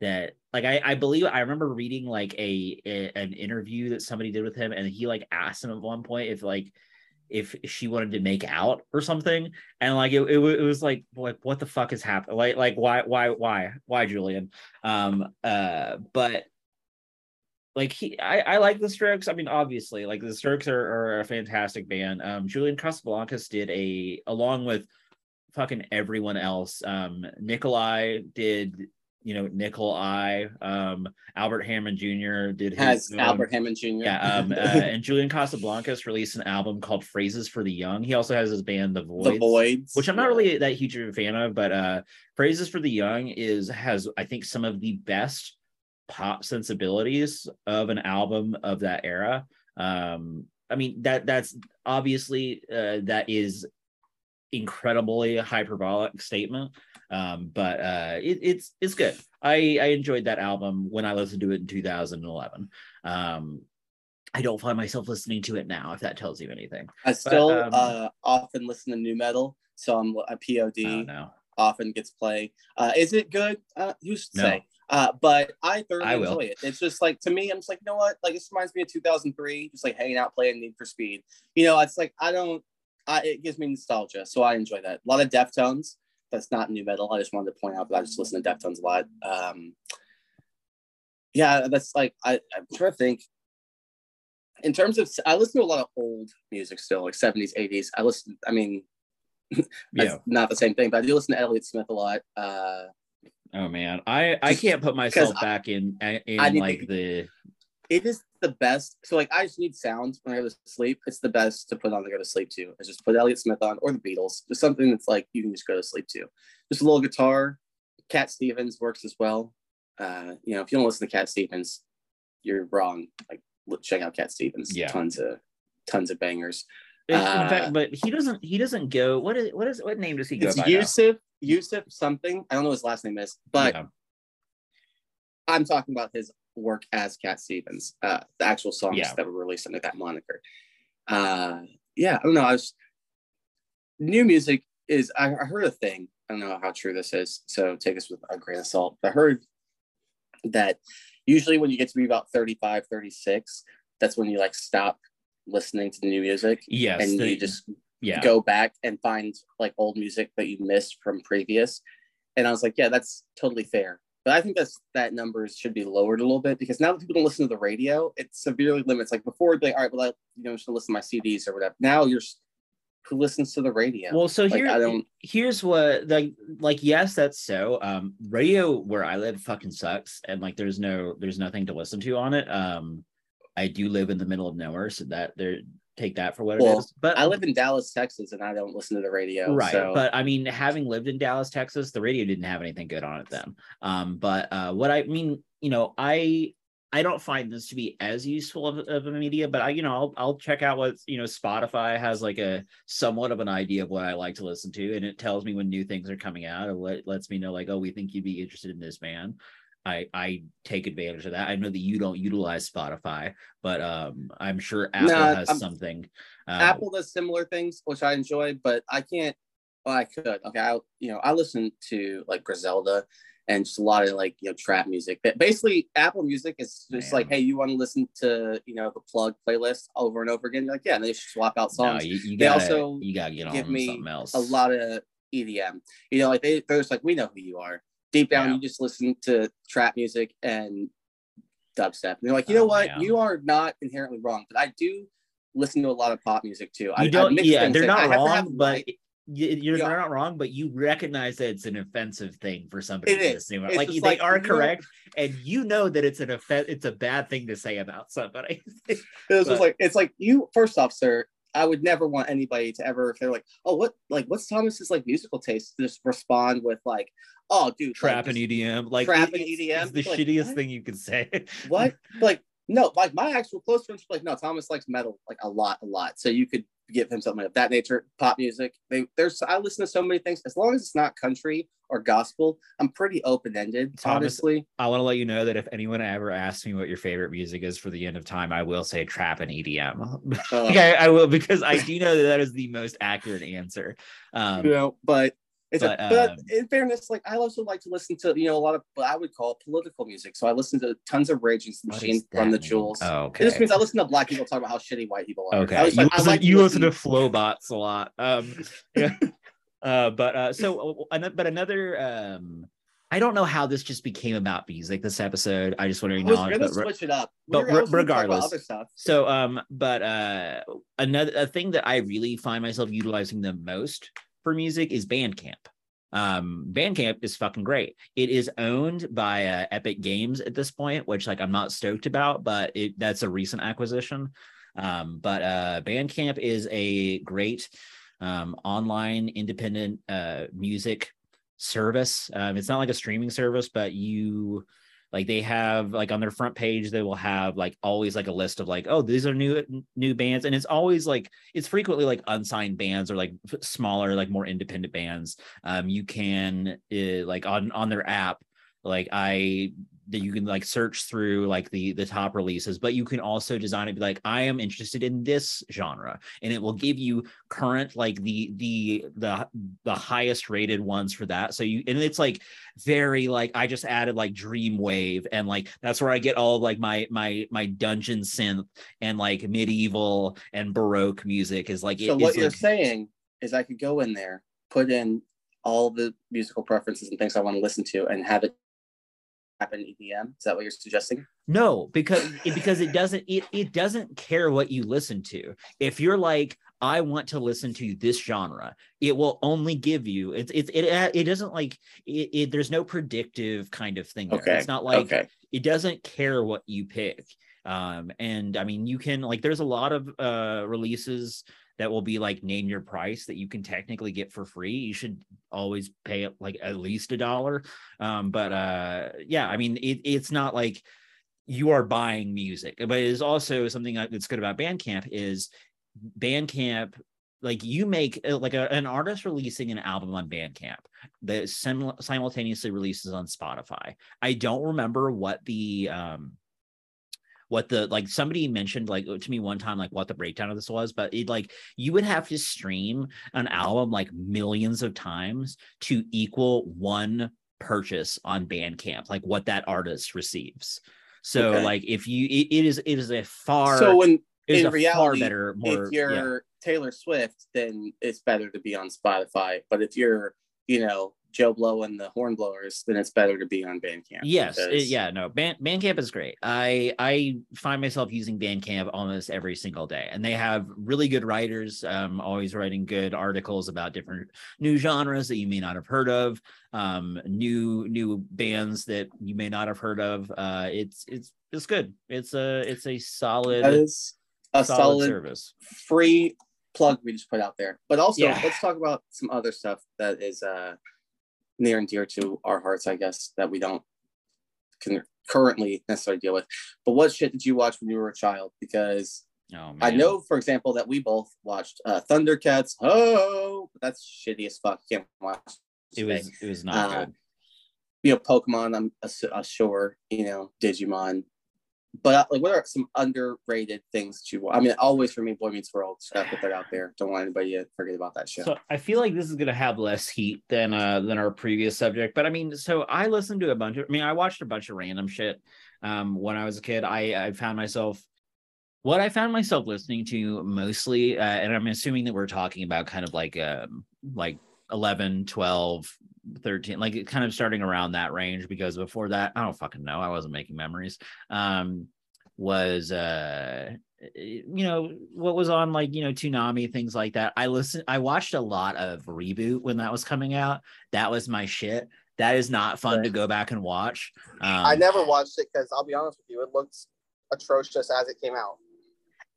that like I, I believe I remember reading like a, a an interview that somebody did with him and he like asked him at one point if like if she wanted to make out or something. And like it, it, it was like like what the fuck is happening? Like like why why why why Julian? Um uh but like he I, I like the strokes. I mean obviously like the strokes are, are a fantastic band. Um julian casablancas did a along with fucking everyone else um nikolai did you know nikolai um albert hammond jr did his Has own- Albert Hammond Jr. yeah um *laughs* uh, and julian casablancas released an album called phrases for the young he also has his band the Voidz the Voidz. which I'm not really that huge of a fan of, but uh Phrases for the Young is has I think some of the best pop sensibilities of an album of that era. Um I mean that that's obviously uh that is incredibly hyperbolic statement. Um but uh it, it's it's good. I I enjoyed that album when I listened to it in 2011. Um I don't find myself listening to it now if that tells you anything. I still um, uh, often listen to nu metal, so I'm a POD. I don't often gets play. Uh, is it good? Uh, who's to No. say? Uh, but I thoroughly I enjoy it. It's just like to me, I'm just like, you know what? Like this reminds me of 2003, just like hanging out playing Need for Speed. You know, it's like I don't. I, it gives me nostalgia, so I enjoy that. A lot of Deftones. That's not nu metal. I just wanted to point out that I just listen to Deftones a lot. Um, yeah, that's like I, I'm trying to think. In terms of, I listen to a lot of old music still, like 70s, 80s. I listen. I mean, *laughs* Yeah. not the same thing, but I do listen to Elliott Smith a lot. Uh, Oh man, I I can't put myself I- back in in I to- like the it is the best. So like I just need sounds when I go to sleep. It's the best to put on to go to sleep to. Is just put Elliott Smith on or the Beatles. Just something that's like you can just go to sleep to. Just a little guitar. Cat Stevens works as well. Uh, you know, if you don't listen to Cat Stevens, you're wrong. Like look- check out Cat Stevens. Yeah. Tons of tons of bangers. in Uh, fact, but he doesn't he doesn't go. What is what is what name does he go It's by? now? Yusuf, Yusuf something. I don't know what his last name is, but Yeah. I'm talking about his work as Cat Stevens, uh, the actual songs Yeah. that were released under that moniker. Uh, yeah, I don't know. I was new music is. I, I heard a thing. I don't know how true this is, so take this with a grain of salt. I heard that usually when you get to be about 35, 36, that's when you like stop listening to the new music yes, and the- you just yeah. go back and find like old music that you missed from previous. And I was like, yeah, that's totally fair. But I think that's that numbers should be lowered a little bit because now that people don't listen to the radio, it severely limits. Like before, it'd be like, all right, well, I, you know, just listen to my CDs or whatever. Now you're who listens to the radio? Well, so Like, here, I don't- here's what like like yes, that's so. Um, radio where I live fucking sucks, and like there's no there's nothing to listen to on it. Um, I do live in the middle of nowhere, so that there take that for what it Well, is. But I live in Dallas, Texas, and I don't listen to the radio. right So but i mean having lived in dallas texas the radio didn't have anything good on it then um but uh what i mean you know i i don't find this to be as useful of, of a media but i you know I'll, I'll check out what you know spotify has like a somewhat of an idea of what i like to listen to and it tells me when new things are coming out or let, lets me know like oh we think you'd be interested in this band I, I take advantage of that. I know that you don't utilize Spotify, but um, I'm sure Apple Nah, has I'm- something. Um, Apple does similar things, which I enjoy, but I can't. Well, I could. Okay, I you know I listen to like Griselda and just a lot of like you know trap music. But basically, Apple Music is just Man. like, hey, you want to listen to you know the plug playlist over and over again? You're like, yeah, and they just swap out no, songs. you, you They gotta, also you gotta get give me something else. a lot of EDM. You know, like they they're just like, we know who you are. Deep down, Yeah. you just listen to trap music and dubstep. And they're like, you oh, know Oh, what? man. You are not inherently wrong, but I do listen to a lot of pop music too. I, you I don't mix yeah they're. I not have have wrong but you're Yeah. not wrong but you recognize that it's an offensive thing for somebody It to is. say It's like they like, are you know- correct and you know that it's an offense it's a bad thing to say about somebody *laughs* It was But- just like it's like you first off, sir. I would never want anybody to ever if they're like, oh, what like what's Thomas's like musical taste? to Just respond with like, oh, dude, trap like, and edm like trap and EDM, it's the like, shittiest what? thing you could say *laughs* what? like, no, like my actual close friends were like, no, Thomas likes metal like a lot, a lot. So you could give him something of that nature, pop music. They there's I listen to so many things. As long as it's not country or gospel, I'm pretty open ended, honestly. i want to let you know that if anyone ever asks me what your favorite music is for the end of time i will say trap and edm Uh, *laughs* okay i will because i do know that that is the most accurate answer um you know, but it's but, a, but um, in fairness, like I also like to listen to you know a lot of what I would call political music. So I listen to tons of Rage Against the Machine from the? Jewels. oh, It okay just means I listen to black people talk about how shitty white people are. I Okay, was you, like, I listen, like you listen to Flobots a lot. Um, *laughs* yeah. uh, but uh, so, uh, but another, um, I don't know how this just became about music. This episode, I just want to acknowledge. gonna re- switch it up, but We were- I re- gonna regardless. other stuff. so, um, but uh, another a thing that I really find myself utilizing the most for music is Bandcamp. Um, Bandcamp is fucking great. It is owned by uh, Epic Games at this point, which like I'm not stoked about, but it that's a recent acquisition. Um, but uh, Bandcamp is a great um, online independent uh, music service. Um, it's not like a streaming service, but you like they have like on their front page they will have like always like a list of like oh these are new new bands and it's always like it's frequently like unsigned bands or like smaller like more independent bands. Um you can uh, like on on their app like i that you can like search through like the the top releases but you can also design it be like i am interested in this genre and it will give you current like the the the the highest rated ones for that. So you and it's like very like i just added like dreamwave and like that's where i get all of, like my my my dungeon synth and like medieval and baroque music is like so it, what you're like, saying is i could go in there put in all the musical preferences and things i want to listen to and have it happen EDM? Is that what you're suggesting? No, because it, because it doesn't it it doesn't care what you listen to. If you're like I want to listen to this genre, it will only give you it it it, it doesn't like it, it there's no predictive kind of thing there. Okay. It's not like okay. it doesn't care what you pick. Um and I mean you can like there's a lot of uh releases that will be like name your price that you can technically get for free. You should always pay like at least a dollar. Um, but uh, yeah, I mean, it, it's not like you are buying music, but it is also something that's good about Bandcamp is Bandcamp. Like you make uh, like a, an artist releasing an album on Bandcamp that sim- simultaneously releases on Spotify. I don't remember what the um what the like somebody mentioned like to me one time like what the breakdown of this was but it like you would have to stream an album like millions of times to equal one purchase on bandcamp like what that artist receives so Okay. like if you it, it is it is a far so when in reality, better more if you're yeah. Taylor Swift, then it's better to be on Spotify. But if you're, you know, Joe Blow and the Hornblowers, then it's better to be on Bandcamp. Yes, because- yeah, no, Band, Bandcamp is great. I I find myself using Bandcamp almost every single day, and they have really good writers. Um, always writing good articles about different new genres that you may not have heard of, um, new new bands that you may not have heard of. Uh, it's it's it's good. It's a it's a solid That is a solid, solid, service. free plug we just put out there. But also, Yeah. let's talk about some other stuff that is uh, near and dear to our hearts, I guess, that we don't can currently necessarily deal with. But what shit did you watch when you were a child? Because Oh I know, for example, that we both watched uh, Thundercats. Oh, that's shitty as fuck. Can't watch. it today. was it was not Uh, good. you know, Pokemon. I'm uh, sure. You know, Digimon. But uh, like, what are some underrated things wa- I mean, always for me, Boy Meets World. Just gotta put that out there. Don't want anybody to forget about that show. So I feel like this is gonna have less heat than uh than our previous subject. But I mean, so I listened to a bunch of I mean, I watched a bunch of random shit um when I was a kid. I I found myself what I found myself listening to mostly, uh, and I'm assuming that we're talking about kind of like um like 11, 12, 13, like kind of starting around that range because before that, I don't fucking know. I wasn't making memories. Um was uh you know what was on like you know Toonami things like that. I listened I watched a lot of reboot when that was coming out. That was my shit. That is not fun to go back and watch. Um, I never watched it because I'll be honest with you, it looks atrocious as it came out.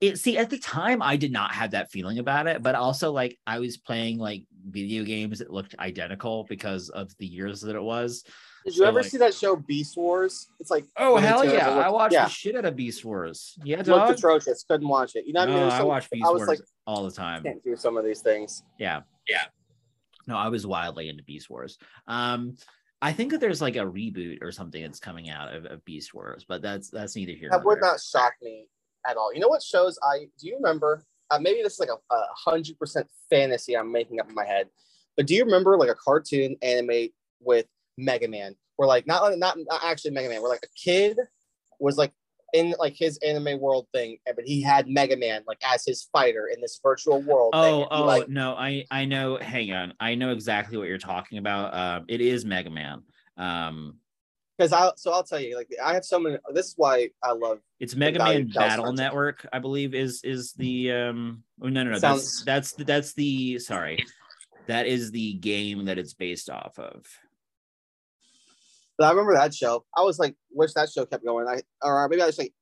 It see at the time I did not have that feeling about it, but also like I was playing like video games that looked identical because of the years that it was. Did you So, ever like- see that show Beast Wars? It's like oh hell yeah! it looked- I watched yeah, the shit out of Beast Wars. Yeah, it looked atrocious. Couldn't watch it. You know what I mean? No, There's I some- watch Beast I was Wars like, all the time. can't do some of these things. Yeah. Yeah. No, I was wildly into Beast Wars. Um, I think that there's like a reboot or something that's coming out of, of Beast Wars, but that's that's neither here That nor would there. not shock me at all. You know what shows I do you remember? Uh, maybe this is like a, a hundred percent fantasy I'm making up in my head, but do you remember like a cartoon anime with Mega Man? Where like not not, not actually Mega Man, where like a kid was like in like his anime world thing, but he had Mega Man like as his fighter in this virtual world. Oh, he, oh like, no, I I know. Hang on, I know exactly what you're talking about. Uh, it is Mega Man. Um, because I so I'll tell you like I have so many. This is why I love it's Mega Man Battle Network, I believe. Is is the um? Oh no, no, no. Sounds- That's that's that's the sorry. That is the game that it's based off of. But I remember that show. I was like, wish that show kept going. I or maybe I just like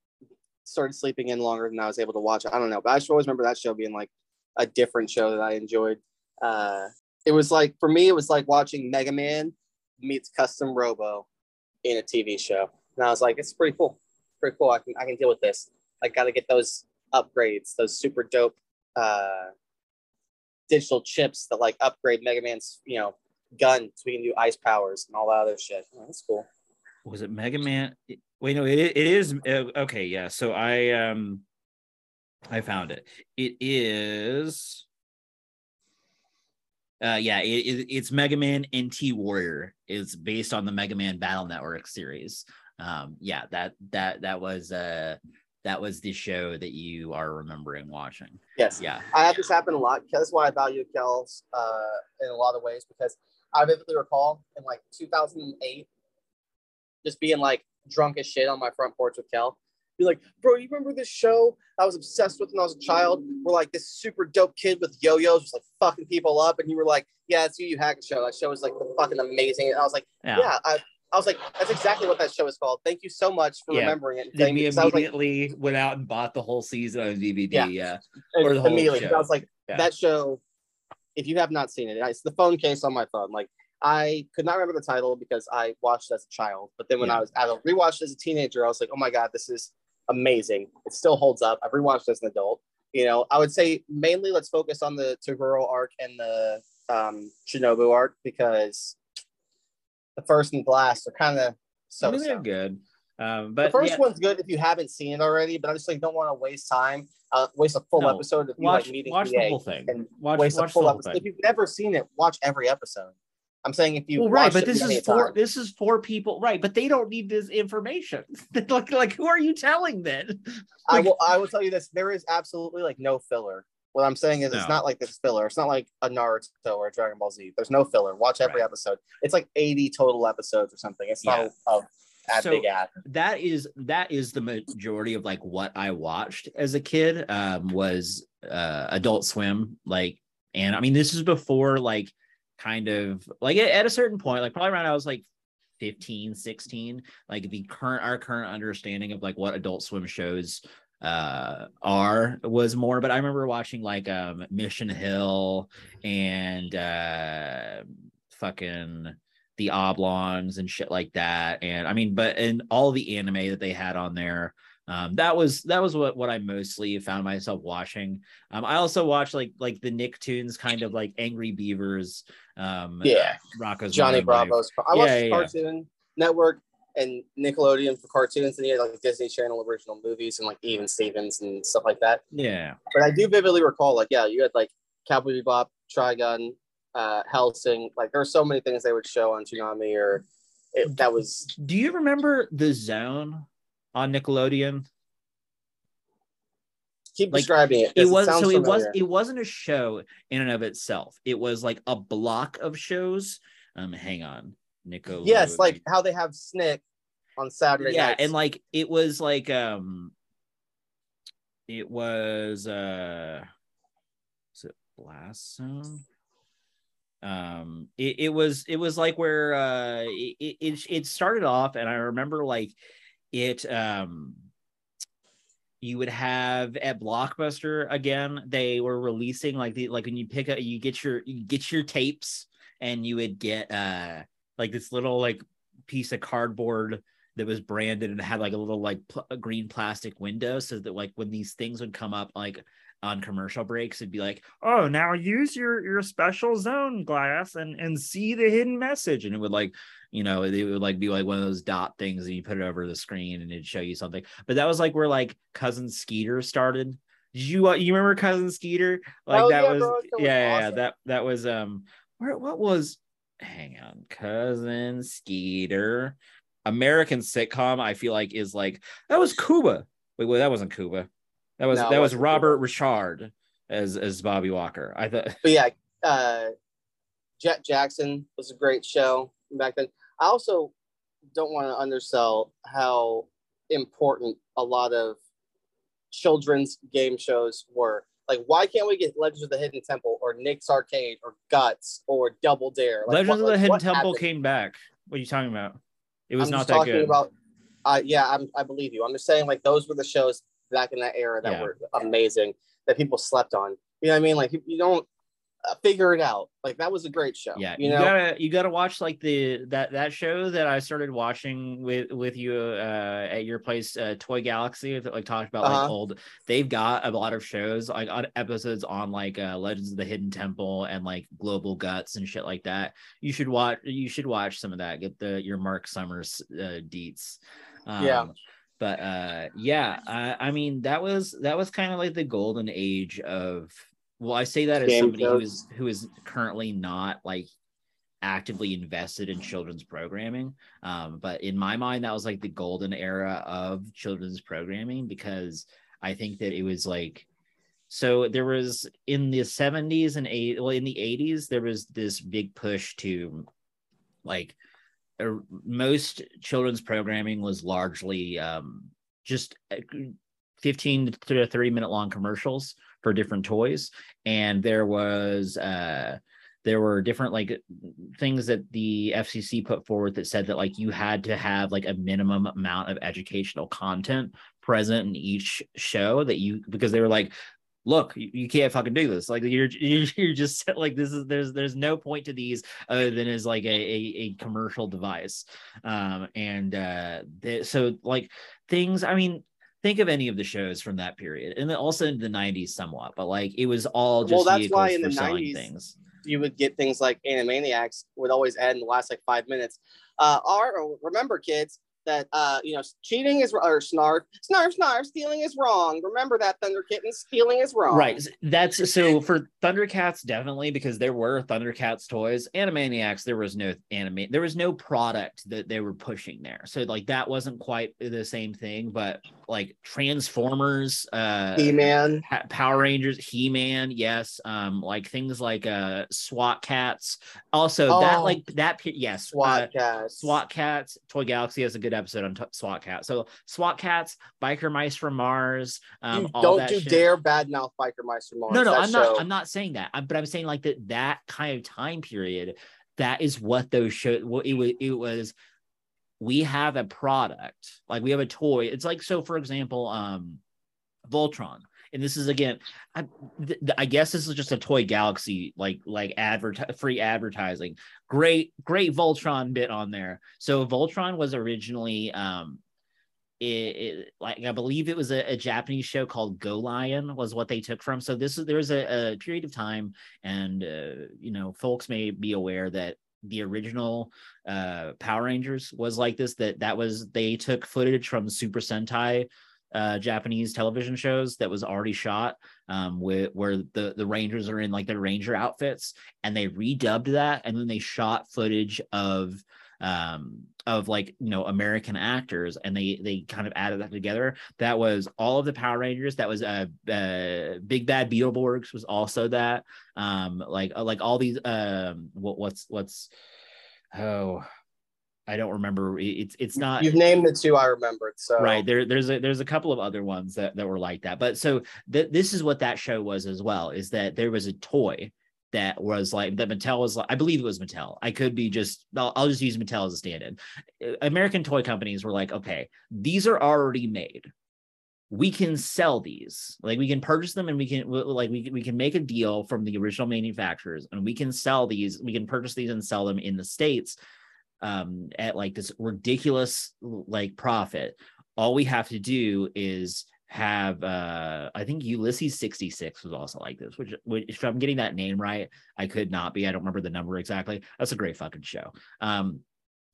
started sleeping in longer than I was able to watch it. I don't know, but I just always remember that show being like a different show that I enjoyed. Uh, it was like for me, it was like watching Mega Man meets Custom Robo in a TV show, and I was like, it's pretty cool, pretty cool. I can I can deal with this. I got to get those upgrades, those super dope uh, digital chips that like upgrade Mega Man's you know gun so we can do ice powers and all that other shit. Oh, that's cool. was it Mega Man? Wait, no, it, it is uh, okay. Yeah, so I um, I found it. It is. Uh, yeah, it, it, it's Mega Man NT Warrior. It's based on the Mega Man Battle Network series. Um, yeah, that that that was uh that was the show that you are remembering watching. Yes. Yeah. I have this happen a lot. That's why I value Kel's uh, in a lot of ways because I vividly recall in like 2008 just being like drunk as shit on my front porch with Kel. Be like, bro, you remember this show I was obsessed with when I was a child? We're like this super dope kid with yo-yos, just like fucking people up, and you were like, yeah, it's Yu Yu Hakusho. That show is like fucking amazing. And I was like, yeah, yeah I, I was like, that's exactly what that show is called. Thank you so much for yeah. remembering it. Then we immediately like, went out and bought the whole season on DVD. Yeah, yeah. or the immediately. Show. I was like, yeah. that show. If you have not seen it, it's the phone case on my phone. Like I could not remember the title because I watched as a child. But then when. I was I rewatched as a teenager, I was like, oh my god, this is amazing. It still holds up. I've rewatched as an adult. You know, I would say mainly let's focus on the Toguro arc and the um, Shinobu arc because the first and the last are kind of so. I mean, they're good. Um, but the first yeah. one's good if you haven't seen it already. But I just like don't want to waste time, uh, waste a full no. episode of watch, you like meeting watch the whole thing and watch, waste watch a full episode. Thing. If you've never seen it, watch every episode. I'm saying if you well, right, but this is for time. this is for people, right? But they don't need this information. *laughs* like, like who are you telling then? *laughs* Like, I will. I will tell you this: there is absolutely like no filler. What I'm saying is, no. it's not like this filler. It's not like a Naruto or a Dragon Ball Z. There's no filler. Watch every right. episode. It's like 80 total episodes or something. It's yeah. not a, a so big ad. That is that is the majority of like what I watched as a kid. Um, was uh, Adult Swim, like, and I mean, this is before like kind of like at a certain point, like probably around I was like 15, 16, like the current our current understanding of like what Adult Swim shows uh R was more, but I remember watching like um Mission Hill and uh fucking the oblongs and shit like that. And I mean, but and all the anime that they had on there. Um, that was that was what what I mostly found myself watching. Um, I also watched like like the Nicktoons kind of like Angry Beavers. Um, yeah, Rocko's Johnny Bravo's. I watched yeah, Cartoon yeah. Network and Nickelodeon for cartoons, and he had like Disney Channel original movies and like Even Stevens and stuff like that. Yeah. But I do vividly recall, like, yeah, you had like Cowboy Bebop, Trigun, uh, Hellsing. Like, there were so many things they would show on Toonami, or it, that was. Do you remember the Zone on Nickelodeon? Keep like, describing it. It was so familiar. it was it wasn't a show in and of itself. It was like a block of shows. Um, hang on. Nickelodeon. Yes, like how they have Snick on Saturday. Yeah, nights. and like it was like um, it was uh, is it Blast Zone? Um, it, it was it was like where uh, it, it it started off, and I remember like it um you would have at blockbuster again they were releasing like the like when you pick up you get your you get your tapes and you would get uh like this little like piece of cardboard that was branded and had like a little like pl- green plastic window so that like when these things would come up like on commercial breaks it'd be like oh now use your your special zone glass and and see the hidden message and it would like you know it would like be like one of those dot things and you put it over the screen and it'd show you something but that was like where like cousin skeeter started did you uh, you remember cousin skeeter like oh, that yeah, was bro, yeah, awesome. yeah that that was um where what was hang on, cousin Skeeter. American sitcom, I feel like is like that was Cuba. Wait, wait, that wasn't Cuba. That was no, that was Robert. Richard as as Bobby Walker. I thought. But yeah, uh, Jet Jackson was a great show back then. I also don't want to undersell how important a lot of children's game shows were. Like, why can't we get Legends of the Hidden Temple or Nick's Arcade or Guts or Double Dare? Like, Legends what, of the like, Hidden Temple happened? came back. What are you talking about? It was I'm not that good. About, uh, yeah, I'm, I believe you. I'm just saying, like, those were the shows back in that era that yeah. were amazing that people slept on. You know what I mean? Like, you don't. uh, figure it out. Like that was a great show. Yeah, you you, know. gotta you gotta watch like the that that show that I started watching with with you uh at your place, uh, Toy Galaxy, that like talked about like Uh-huh. old. They've got a lot of shows like on episodes on like uh Legends of the Hidden Temple and like Global Guts and shit like that. You should watch. You should watch some of that. Get the your Mark Summers uh, deets. Um, Yeah. But uh, yeah, I, I mean that was that was kind of like the golden age of. Well, I say that as Game somebody who is who is currently not like actively invested in children's programming. Um, but in my mind, that was like the golden era of children's programming because I think that it was like so there was in the 70s and eight well in the 80s there was this big push to like most children's programming was largely um, just uh, 15 to 30 minute long commercials for different toys. And there was uh there were different like things that the FCC put forward that said that like you had to have like a minimum amount of educational content present in each show that you because they were like look you, you can't fucking do this. Like *laughs* you're you're just like this is there's there's no point to these other than as like a a, a commercial device. Um and uh the, so like things i mean think of any of the shows from that period and then also in the 90s somewhat but like it was all just Well, that's why in the 90s things. you would get things like Animaniacs would always end in the last like five minutes. Uh, or remember, kids, that uh, you know, cheating is or snarf, snarf, snarf, stealing is wrong. Remember that Thunder stealing is wrong. Right. That's so for Thundercats, definitely because there were Thundercats toys. Animaniacs, there was no anime, there was no product that they were pushing there. So like that wasn't quite the same thing, but like Transformers, uh He Man. Pa- Power Rangers, He Man, yes. Um, like things like uh SWAT cats. Also, that Oh. like that yes, SWAT uh, cats. SWAT cats. Toy Galaxy has a good episode on t- SWAT cats. So SWAT cats, biker mice from Mars. Um, don't that you shit. dare badmouth Biker Mice from Mars. No, no, I'm show- not. I'm not saying that. I'm, but I'm saying like that. That kind of time period. That is what those show. What it was. It was. We have a product. Like we have a toy. It's like so. For example, um, Voltron. And this is again, I, th- I guess this is just a toy galaxy like like advert free advertising. Great, great Voltron bit on there. So Voltron was originally um it, it like I believe it was a, a Japanese show called Go Lion was what they took from. So this is there's a, a period of time, and uh, you know, folks may be aware that the original uh Power Rangers was like this. That that was they took footage from Super Sentai uh Japanese television shows that was already shot um with where the the Rangers are in like their Ranger outfits and they redubbed that and then they shot footage of um of like you know American actors and they they kind of added that together. That was all of the Power Rangers that was uh, uh Big Bad Beetleborgs was also that. Um like uh, like all these um what what's what's oh I don't remember. It's it's not You've named the two I remembered. So. Right there there's a there's a couple of other ones that, that were like that. But so th- this is what that show was as well is that there was a toy that was like that mattel was like i believe it was mattel. I could be just i'll, I'll just use mattel as a stand-in. Uh, american toy companies were like okay these are already made. We can sell these. Like we can purchase them and we can like we, we can make a deal from the original manufacturers and we can sell these we can purchase these and sell them in the states um at like this ridiculous like profit. All we have to do is have uh i think ulysses 66 was also like this which, which if i'm getting that name right i could not be i don't remember the number exactly. That's a great fucking show. Um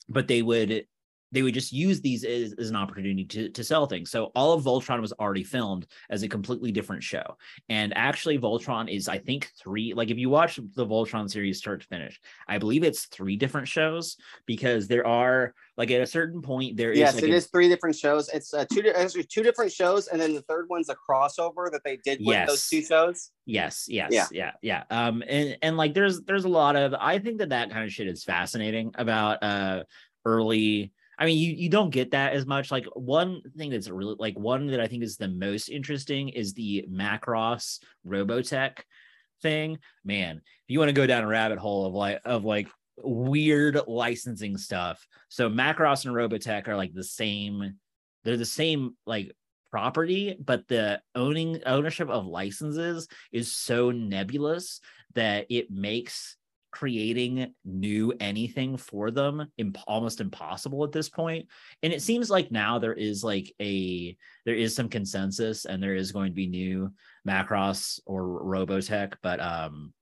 but they would they would just use these as, as an opportunity to, to sell things. So all of Voltron was already filmed as a completely different show. And actually, Voltron is, I think, three. Like if you watch the Voltron series start to finish, I believe it's three different shows because there are like at a certain point there is yes, like it a- is three different shows. It's uh, two actually two different shows, and then the third one's a crossover that they did with those two shows. Yes, yes, Yeah. yeah, yeah, Um, and and like there's there's a lot of I think that that kind of shit is fascinating about uh early. I mean, you you don't get that as much. Like one thing that's really like one that I think is the most interesting is the Macross Robotech thing. Man, if you want to go down a rabbit hole of like of like weird licensing stuff. So Macross and Robotech are like the same. They're the same like property, but the owning ownership of licenses is so nebulous that it makes creating new anything for them imp- almost impossible at this point. And it seems like now there is like a there is some consensus and there is going to be new macross or robotech but um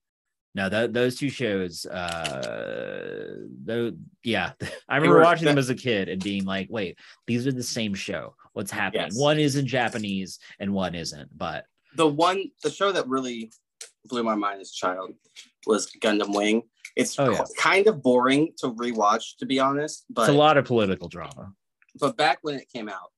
no th- those two shows uh though yeah *laughs* i remember watching them as a kid and being like wait these are the same show. What's happening? Yes. one is in japanese and one isn't but The one, the show that really blew my mind as a child was Gundam Wing. It's Oh, yeah. kind of boring to rewatch, to be honest. But it's a lot of political drama but back when it came out,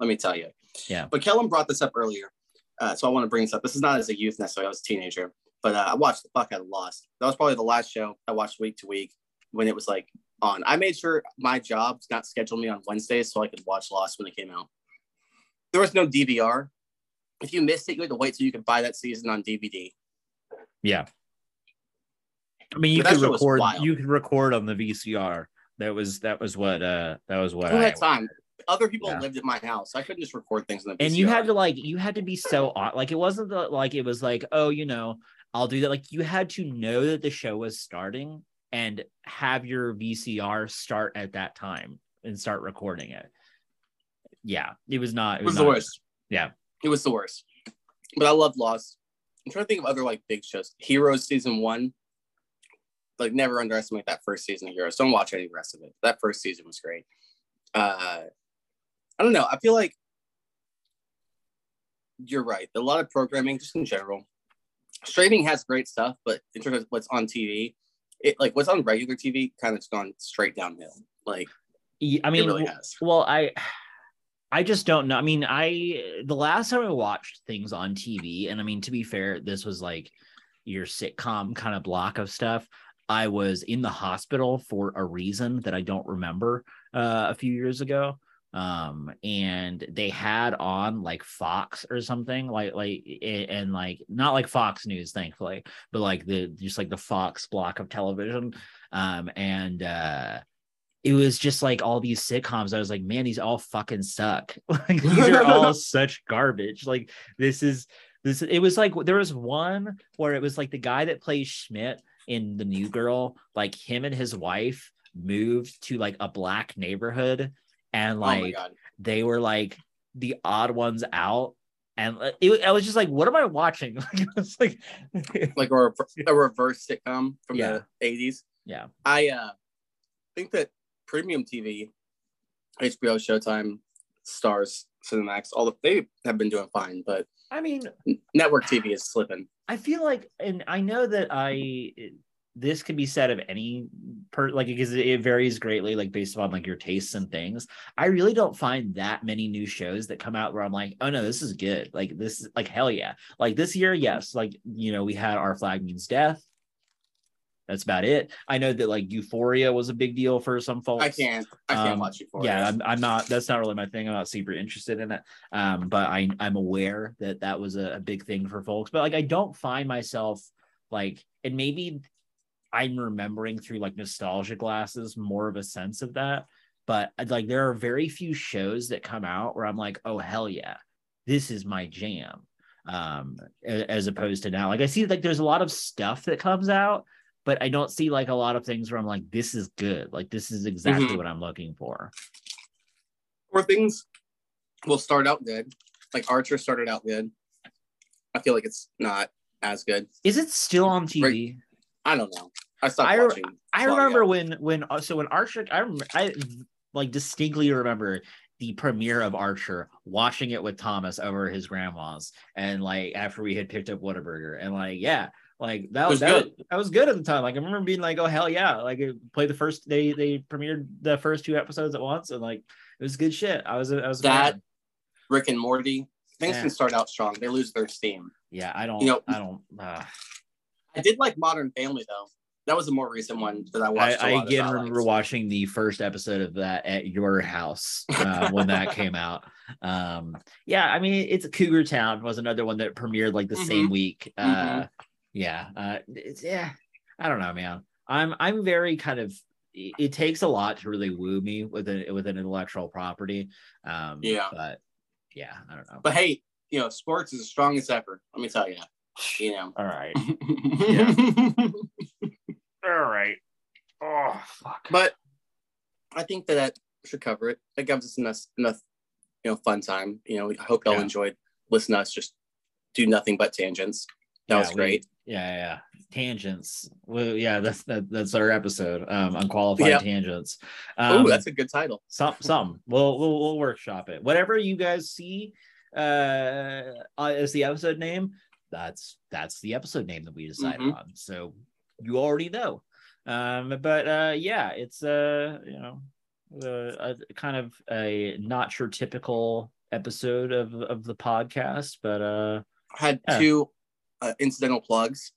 let me tell you. Yeah. But Kelham brought this up earlier, uh, so I want to bring this up. This is not as a youth necessarily; I was a teenager, but uh, I watched the fuck out of Lost. That was probably the last show I watched week to week when it was like on. I made sure my job did not schedule me on Wednesdays so I could watch Lost when it came out. There was no DVR. If you missed it, you had to wait till you could buy that season on DVD. Yeah. I mean, you could record. You could record on the VCR. That was that was what uh that was what Who I. had time? Other people Yeah. lived at my house. I couldn't just record things on the VCR. And you had to like you had to be so on like it wasn't the, like it was like oh you know I'll do that like you had to know that the show was starting and have your VCR start at that time and start recording it. Yeah, it was not. It It was, was the worst. Yeah. It was the worst. But I love Lost. I'm trying to think of other like big shows. Heroes season one. Like never underestimate that first season of Heroes. Don't watch any rest of it. That first season was great. Uh I don't know. I feel like you're right. A lot of programming, just in general. Streaming has great stuff, but in terms of what's on TV, it like what's on regular TV kind of just gone straight downhill. Like Yeah, I mean, it really has. Well, I I just don't know. I mean, I the last time I watched things on TV, and I mean to be fair, this was like your sitcom kind of block of stuff. I was in the hospital for a reason that I don't remember uh, a few years ago. Um, and they had on like Fox or something like like and like not like Fox News, thankfully, but like the just like the Fox block of television. Um, and uh it was just like all these sitcoms. I was like, man, these all fucking suck. *laughs* Like these are all *laughs* such garbage. Like this is this. It was like there was one where it was like the guy that plays Schmidt in the New Girl. Like him and his wife moved to like a black neighborhood, and oh like god. they were like the odd ones out. And uh, it, I was just like, what am I watching? *laughs* Like, it was like, *laughs* Like a, a reverse sitcom from Yeah. the 80s. yeah, I uh, think that premium TV, HBO, Showtime, Starz, Cinemax, all the they have been doing fine, but I mean, network TV is slipping. I feel like, and I know that I this could be said of any per like because it varies greatly, like based upon like your tastes and things. I really don't find that many new shows that come out where I'm like, oh no, this is good. Like this is like hell yeah. Like this year, yes, like you know, we had Our Flag Means Death. That's about it. I know that like Euphoria was a big deal for some folks. I can't. I can't Um, watch for yeah. I'm, I'm not that's not really my thing i'm not super interested in it um but i i'm aware that that was a, a big thing for folks but like i don't find myself like and maybe i'm remembering through like nostalgia glasses more of a sense of that but uh, like there are very few shows that come out where i'm like oh hell yeah this is my jam um as opposed to now like i see like there's a lot of stuff that comes out but I don't see like a lot of things where I'm like, this is good. Like this is exactly Mhm. what I'm looking for. Or things will start out good. Like Archer started out good. I feel like it's not as good. Is it still on TV? I don't know. I stopped I watching. I remember ago. when when uh, so when Archer, I I like distinctly remember the premiere of Archer, watching it with Thomas over his grandma's, and like after we had picked up Whataburger, and like yeah, like that It was that, good. that was good at the time. Like I remember being like, oh hell yeah, like it played the first they they premiered the first two episodes at once, and like it was good shit. I was I was That- fan. Rick and Morty. Things Yeah. can start out strong. They lose their steam. yeah. I don't You know- I don't. Uh, I did like Modern Family though. That was a more recent one that I I, watched. I of again remember liked. watching the first episode of that at your house uh, when that *laughs* came out. Um, yeah, I mean, it's Cougar Town was another one that premiered like the same week. Uh, Mhm. Yeah, uh, it's, yeah, I don't know, man. I'm I'm very kind of. It, takes a lot to really woo me with an with an intellectual property. Um, Yeah. but yeah, I don't know. But hey, you know, sports is the strongest ever. Let me tell you. You know. All right. *laughs* yeah. All right. Oh fuck. But I think that that should cover it. That gives us enough, enough you know, fun time. You know, I hope y'all Yeah. enjoyed listening to us just do nothing but tangents. That Yeah, was great. yeah, yeah, yeah. Tangents. Well, yeah, that's that, that's our episode. Um, unqualified Yeah. tangents. Oh, Um, that's a good title. some some we'll, we'll we'll workshop it whatever you guys see uh uh, as the episode name that's that's the episode name that we decided Mhm. on so you already know um but uh yeah it's uh you know uh, a kind of a not your typical episode of of the podcast but uh had Yeah. two uh, incidental plugs.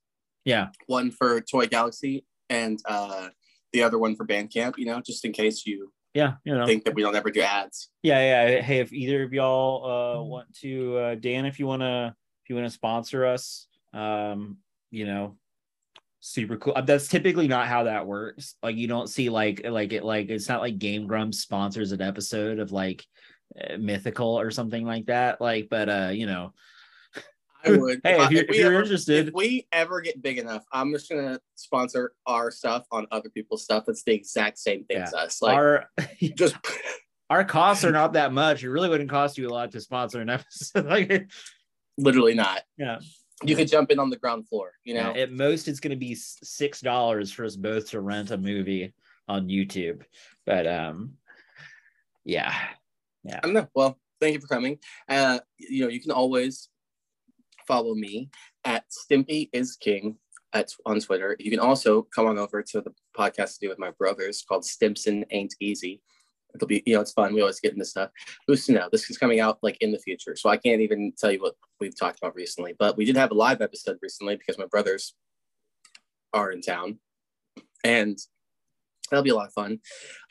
yeah One for Toy Galaxy and uh, the other one for Bandcamp. You know, just in case you yeah you know think that we don't ever do ads. yeah yeah hey if either of y'all uh want to uh dan if you want to if you want to sponsor us um you know super cool Uh, that's typically not how that works like you don't see like like it like it's not like game grumps sponsors an episode of like uh, mythical or something like that like but uh you know I would. Hey, I- if you're- if we you're ever- interested- if we ever get big enough, I'm just gonna sponsor our stuff on other people's stuff. That's the exact same thing as us. Like, our *laughs* just *laughs* our costs are not that much it really wouldn't cost you a lot to sponsor an episode *laughs* like literally not. yeah You could jump in on the ground floor. You know, Yeah, at most, it's going to be six dollars for us both to rent a movie on YouTube. But um, yeah, yeah, I don't know. Well, thank you for coming. Uh, you know, you can always follow me at Stimpy is King at on Twitter. You can also come on over to the podcast to do with my brothers called Stimpson Ain't Easy. It'll be, you know, it's fun. We always get into stuff. Who's to know? This is coming out like in the future, so I can't even tell you what we've talked about recently. But we did have a live episode recently because my brothers are in town, and that'll be a lot of fun.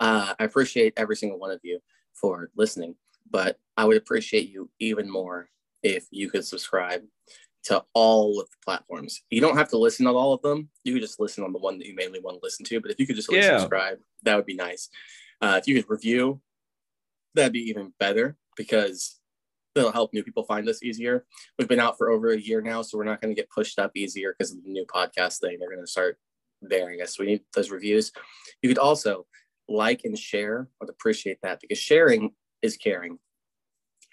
Uh, I appreciate every single one of you for listening, but I would appreciate you even more if you could subscribe to all of the platforms. You don't have to listen on all of them. You could just listen on the one that you mainly want to listen to. But if you could just Yeah. subscribe, that would be nice. Uh, if you could review, that'd be even better because it'll help new people find us easier. We've been out for over a year now, so we're not going to get pushed up easier because of the new podcast thing. They're going to start bearing us. We need those reviews. You could also like and share. I'd appreciate that because sharing is caring,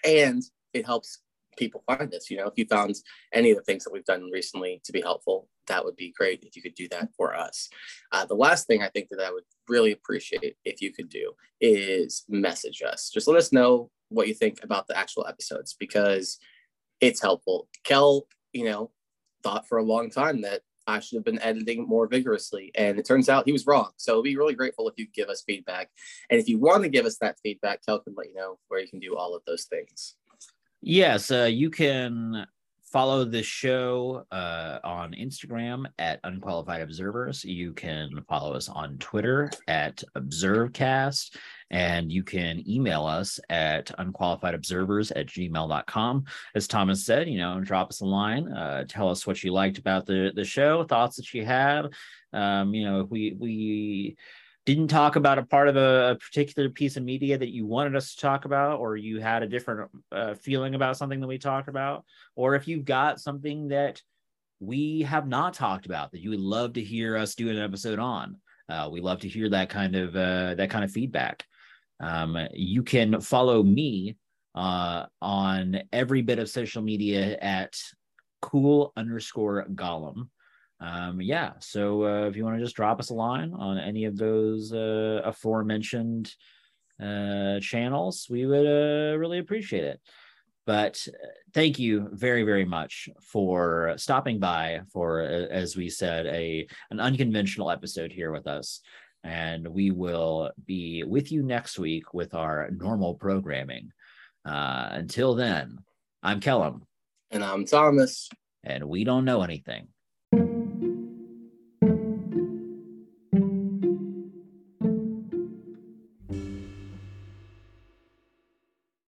and it helps people find this. You know, if you found any of the things that we've done recently to be helpful, that would be great if you could do that for us. Uh, the last thing I think that I would really appreciate if you could do is message us. Just let us know what you think about the actual episodes because it's helpful. Kel, you know, thought for a long time that I should have been editing more vigorously, and it turns out he was wrong. So be really grateful if you give us feedback. And if you want to give us that feedback, Kel can let you know where you can do all of those things. Yes, uh, you can follow the show uh, on Instagram at Unqualified Observers. You can follow us on Twitter at ObserveCast, and you can email us at unqualifiedobservers at gmail.com. As Thomas said, you know, drop us a line, uh, tell us what you liked about the, the show, thoughts that you had. Um, you know, we, we, didn't talk about a part of a, a particular piece of media that you wanted us to talk about, or you had a different uh, feeling about something that we talked about, or if you've got something that we have not talked about that you would love to hear us do an episode on, uh, we love to hear that kind of uh, that kind of feedback. Um, you can follow me uh, on every bit of social media at cool underscore gollum um yeah so uh, if you want to just drop us a line on any of those uh aforementioned uh channels we would uh really appreciate it. But uh, thank you very very much for stopping by for uh, as we said a an unconventional episode here with us. And we will be with you next week with our normal programming. Uh until then i'm Kelham. And I'm Thomas. and we don't know anything